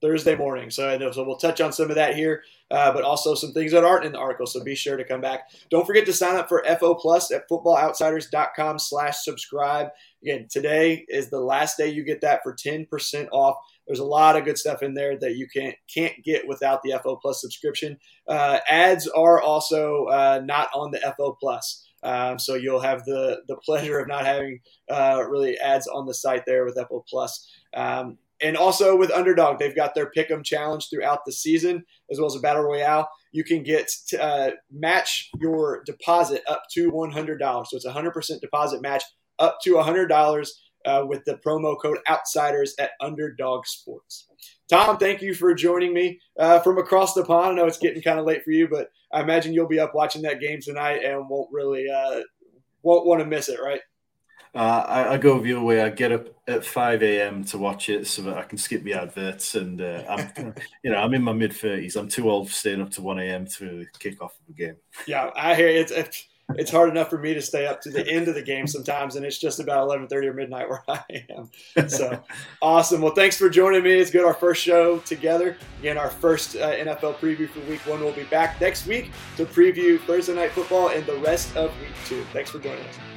Thursday morning. So I know, so we'll touch on some of that here, uh, but also some things that aren't in the article. So be sure to come back. Don't forget to sign up for FO Plus at footballoutsiders.com slash subscribe. Again, today is the last day you get that for 10% off. There's a lot of good stuff in there that you can't can't get without the FO Plus subscription. Uh, ads are also uh, not on the FO Plus. Um, so you'll have the the pleasure of not having uh, really ads on the site there with FO Plus. Um, and also with Underdog, they've got their Pick'em challenge throughout the season, as well as a battle royale. You can get to, uh, match your deposit up to one hundred dollars. So it's a hundred percent deposit match up to hundred dollars uh, with the promo code Outsiders at Underdog Sports. Tom, thank you for joining me uh, from across the pond. I know it's getting kind of late for you, but I imagine you'll be up watching that game tonight and won't really uh, won't want to miss it, right? Uh, I, I, go the other way. I get up at five a.m. to watch it so that I can skip the adverts. And uh, I'm, *laughs* you know, I'm in my mid thirties. I'm too old for staying up to one a.m. to kick off the game. Yeah, I hear it's, it's it's hard enough for me to stay up to the end of the game sometimes, and it's just about eleven thirty or midnight where I am. So *laughs* awesome. Well, thanks for joining me. It's good our first show together. Again, our first uh, NFL preview for Week One. We'll be back next week to preview Thursday Night Football and the rest of Week Two. Thanks for joining us.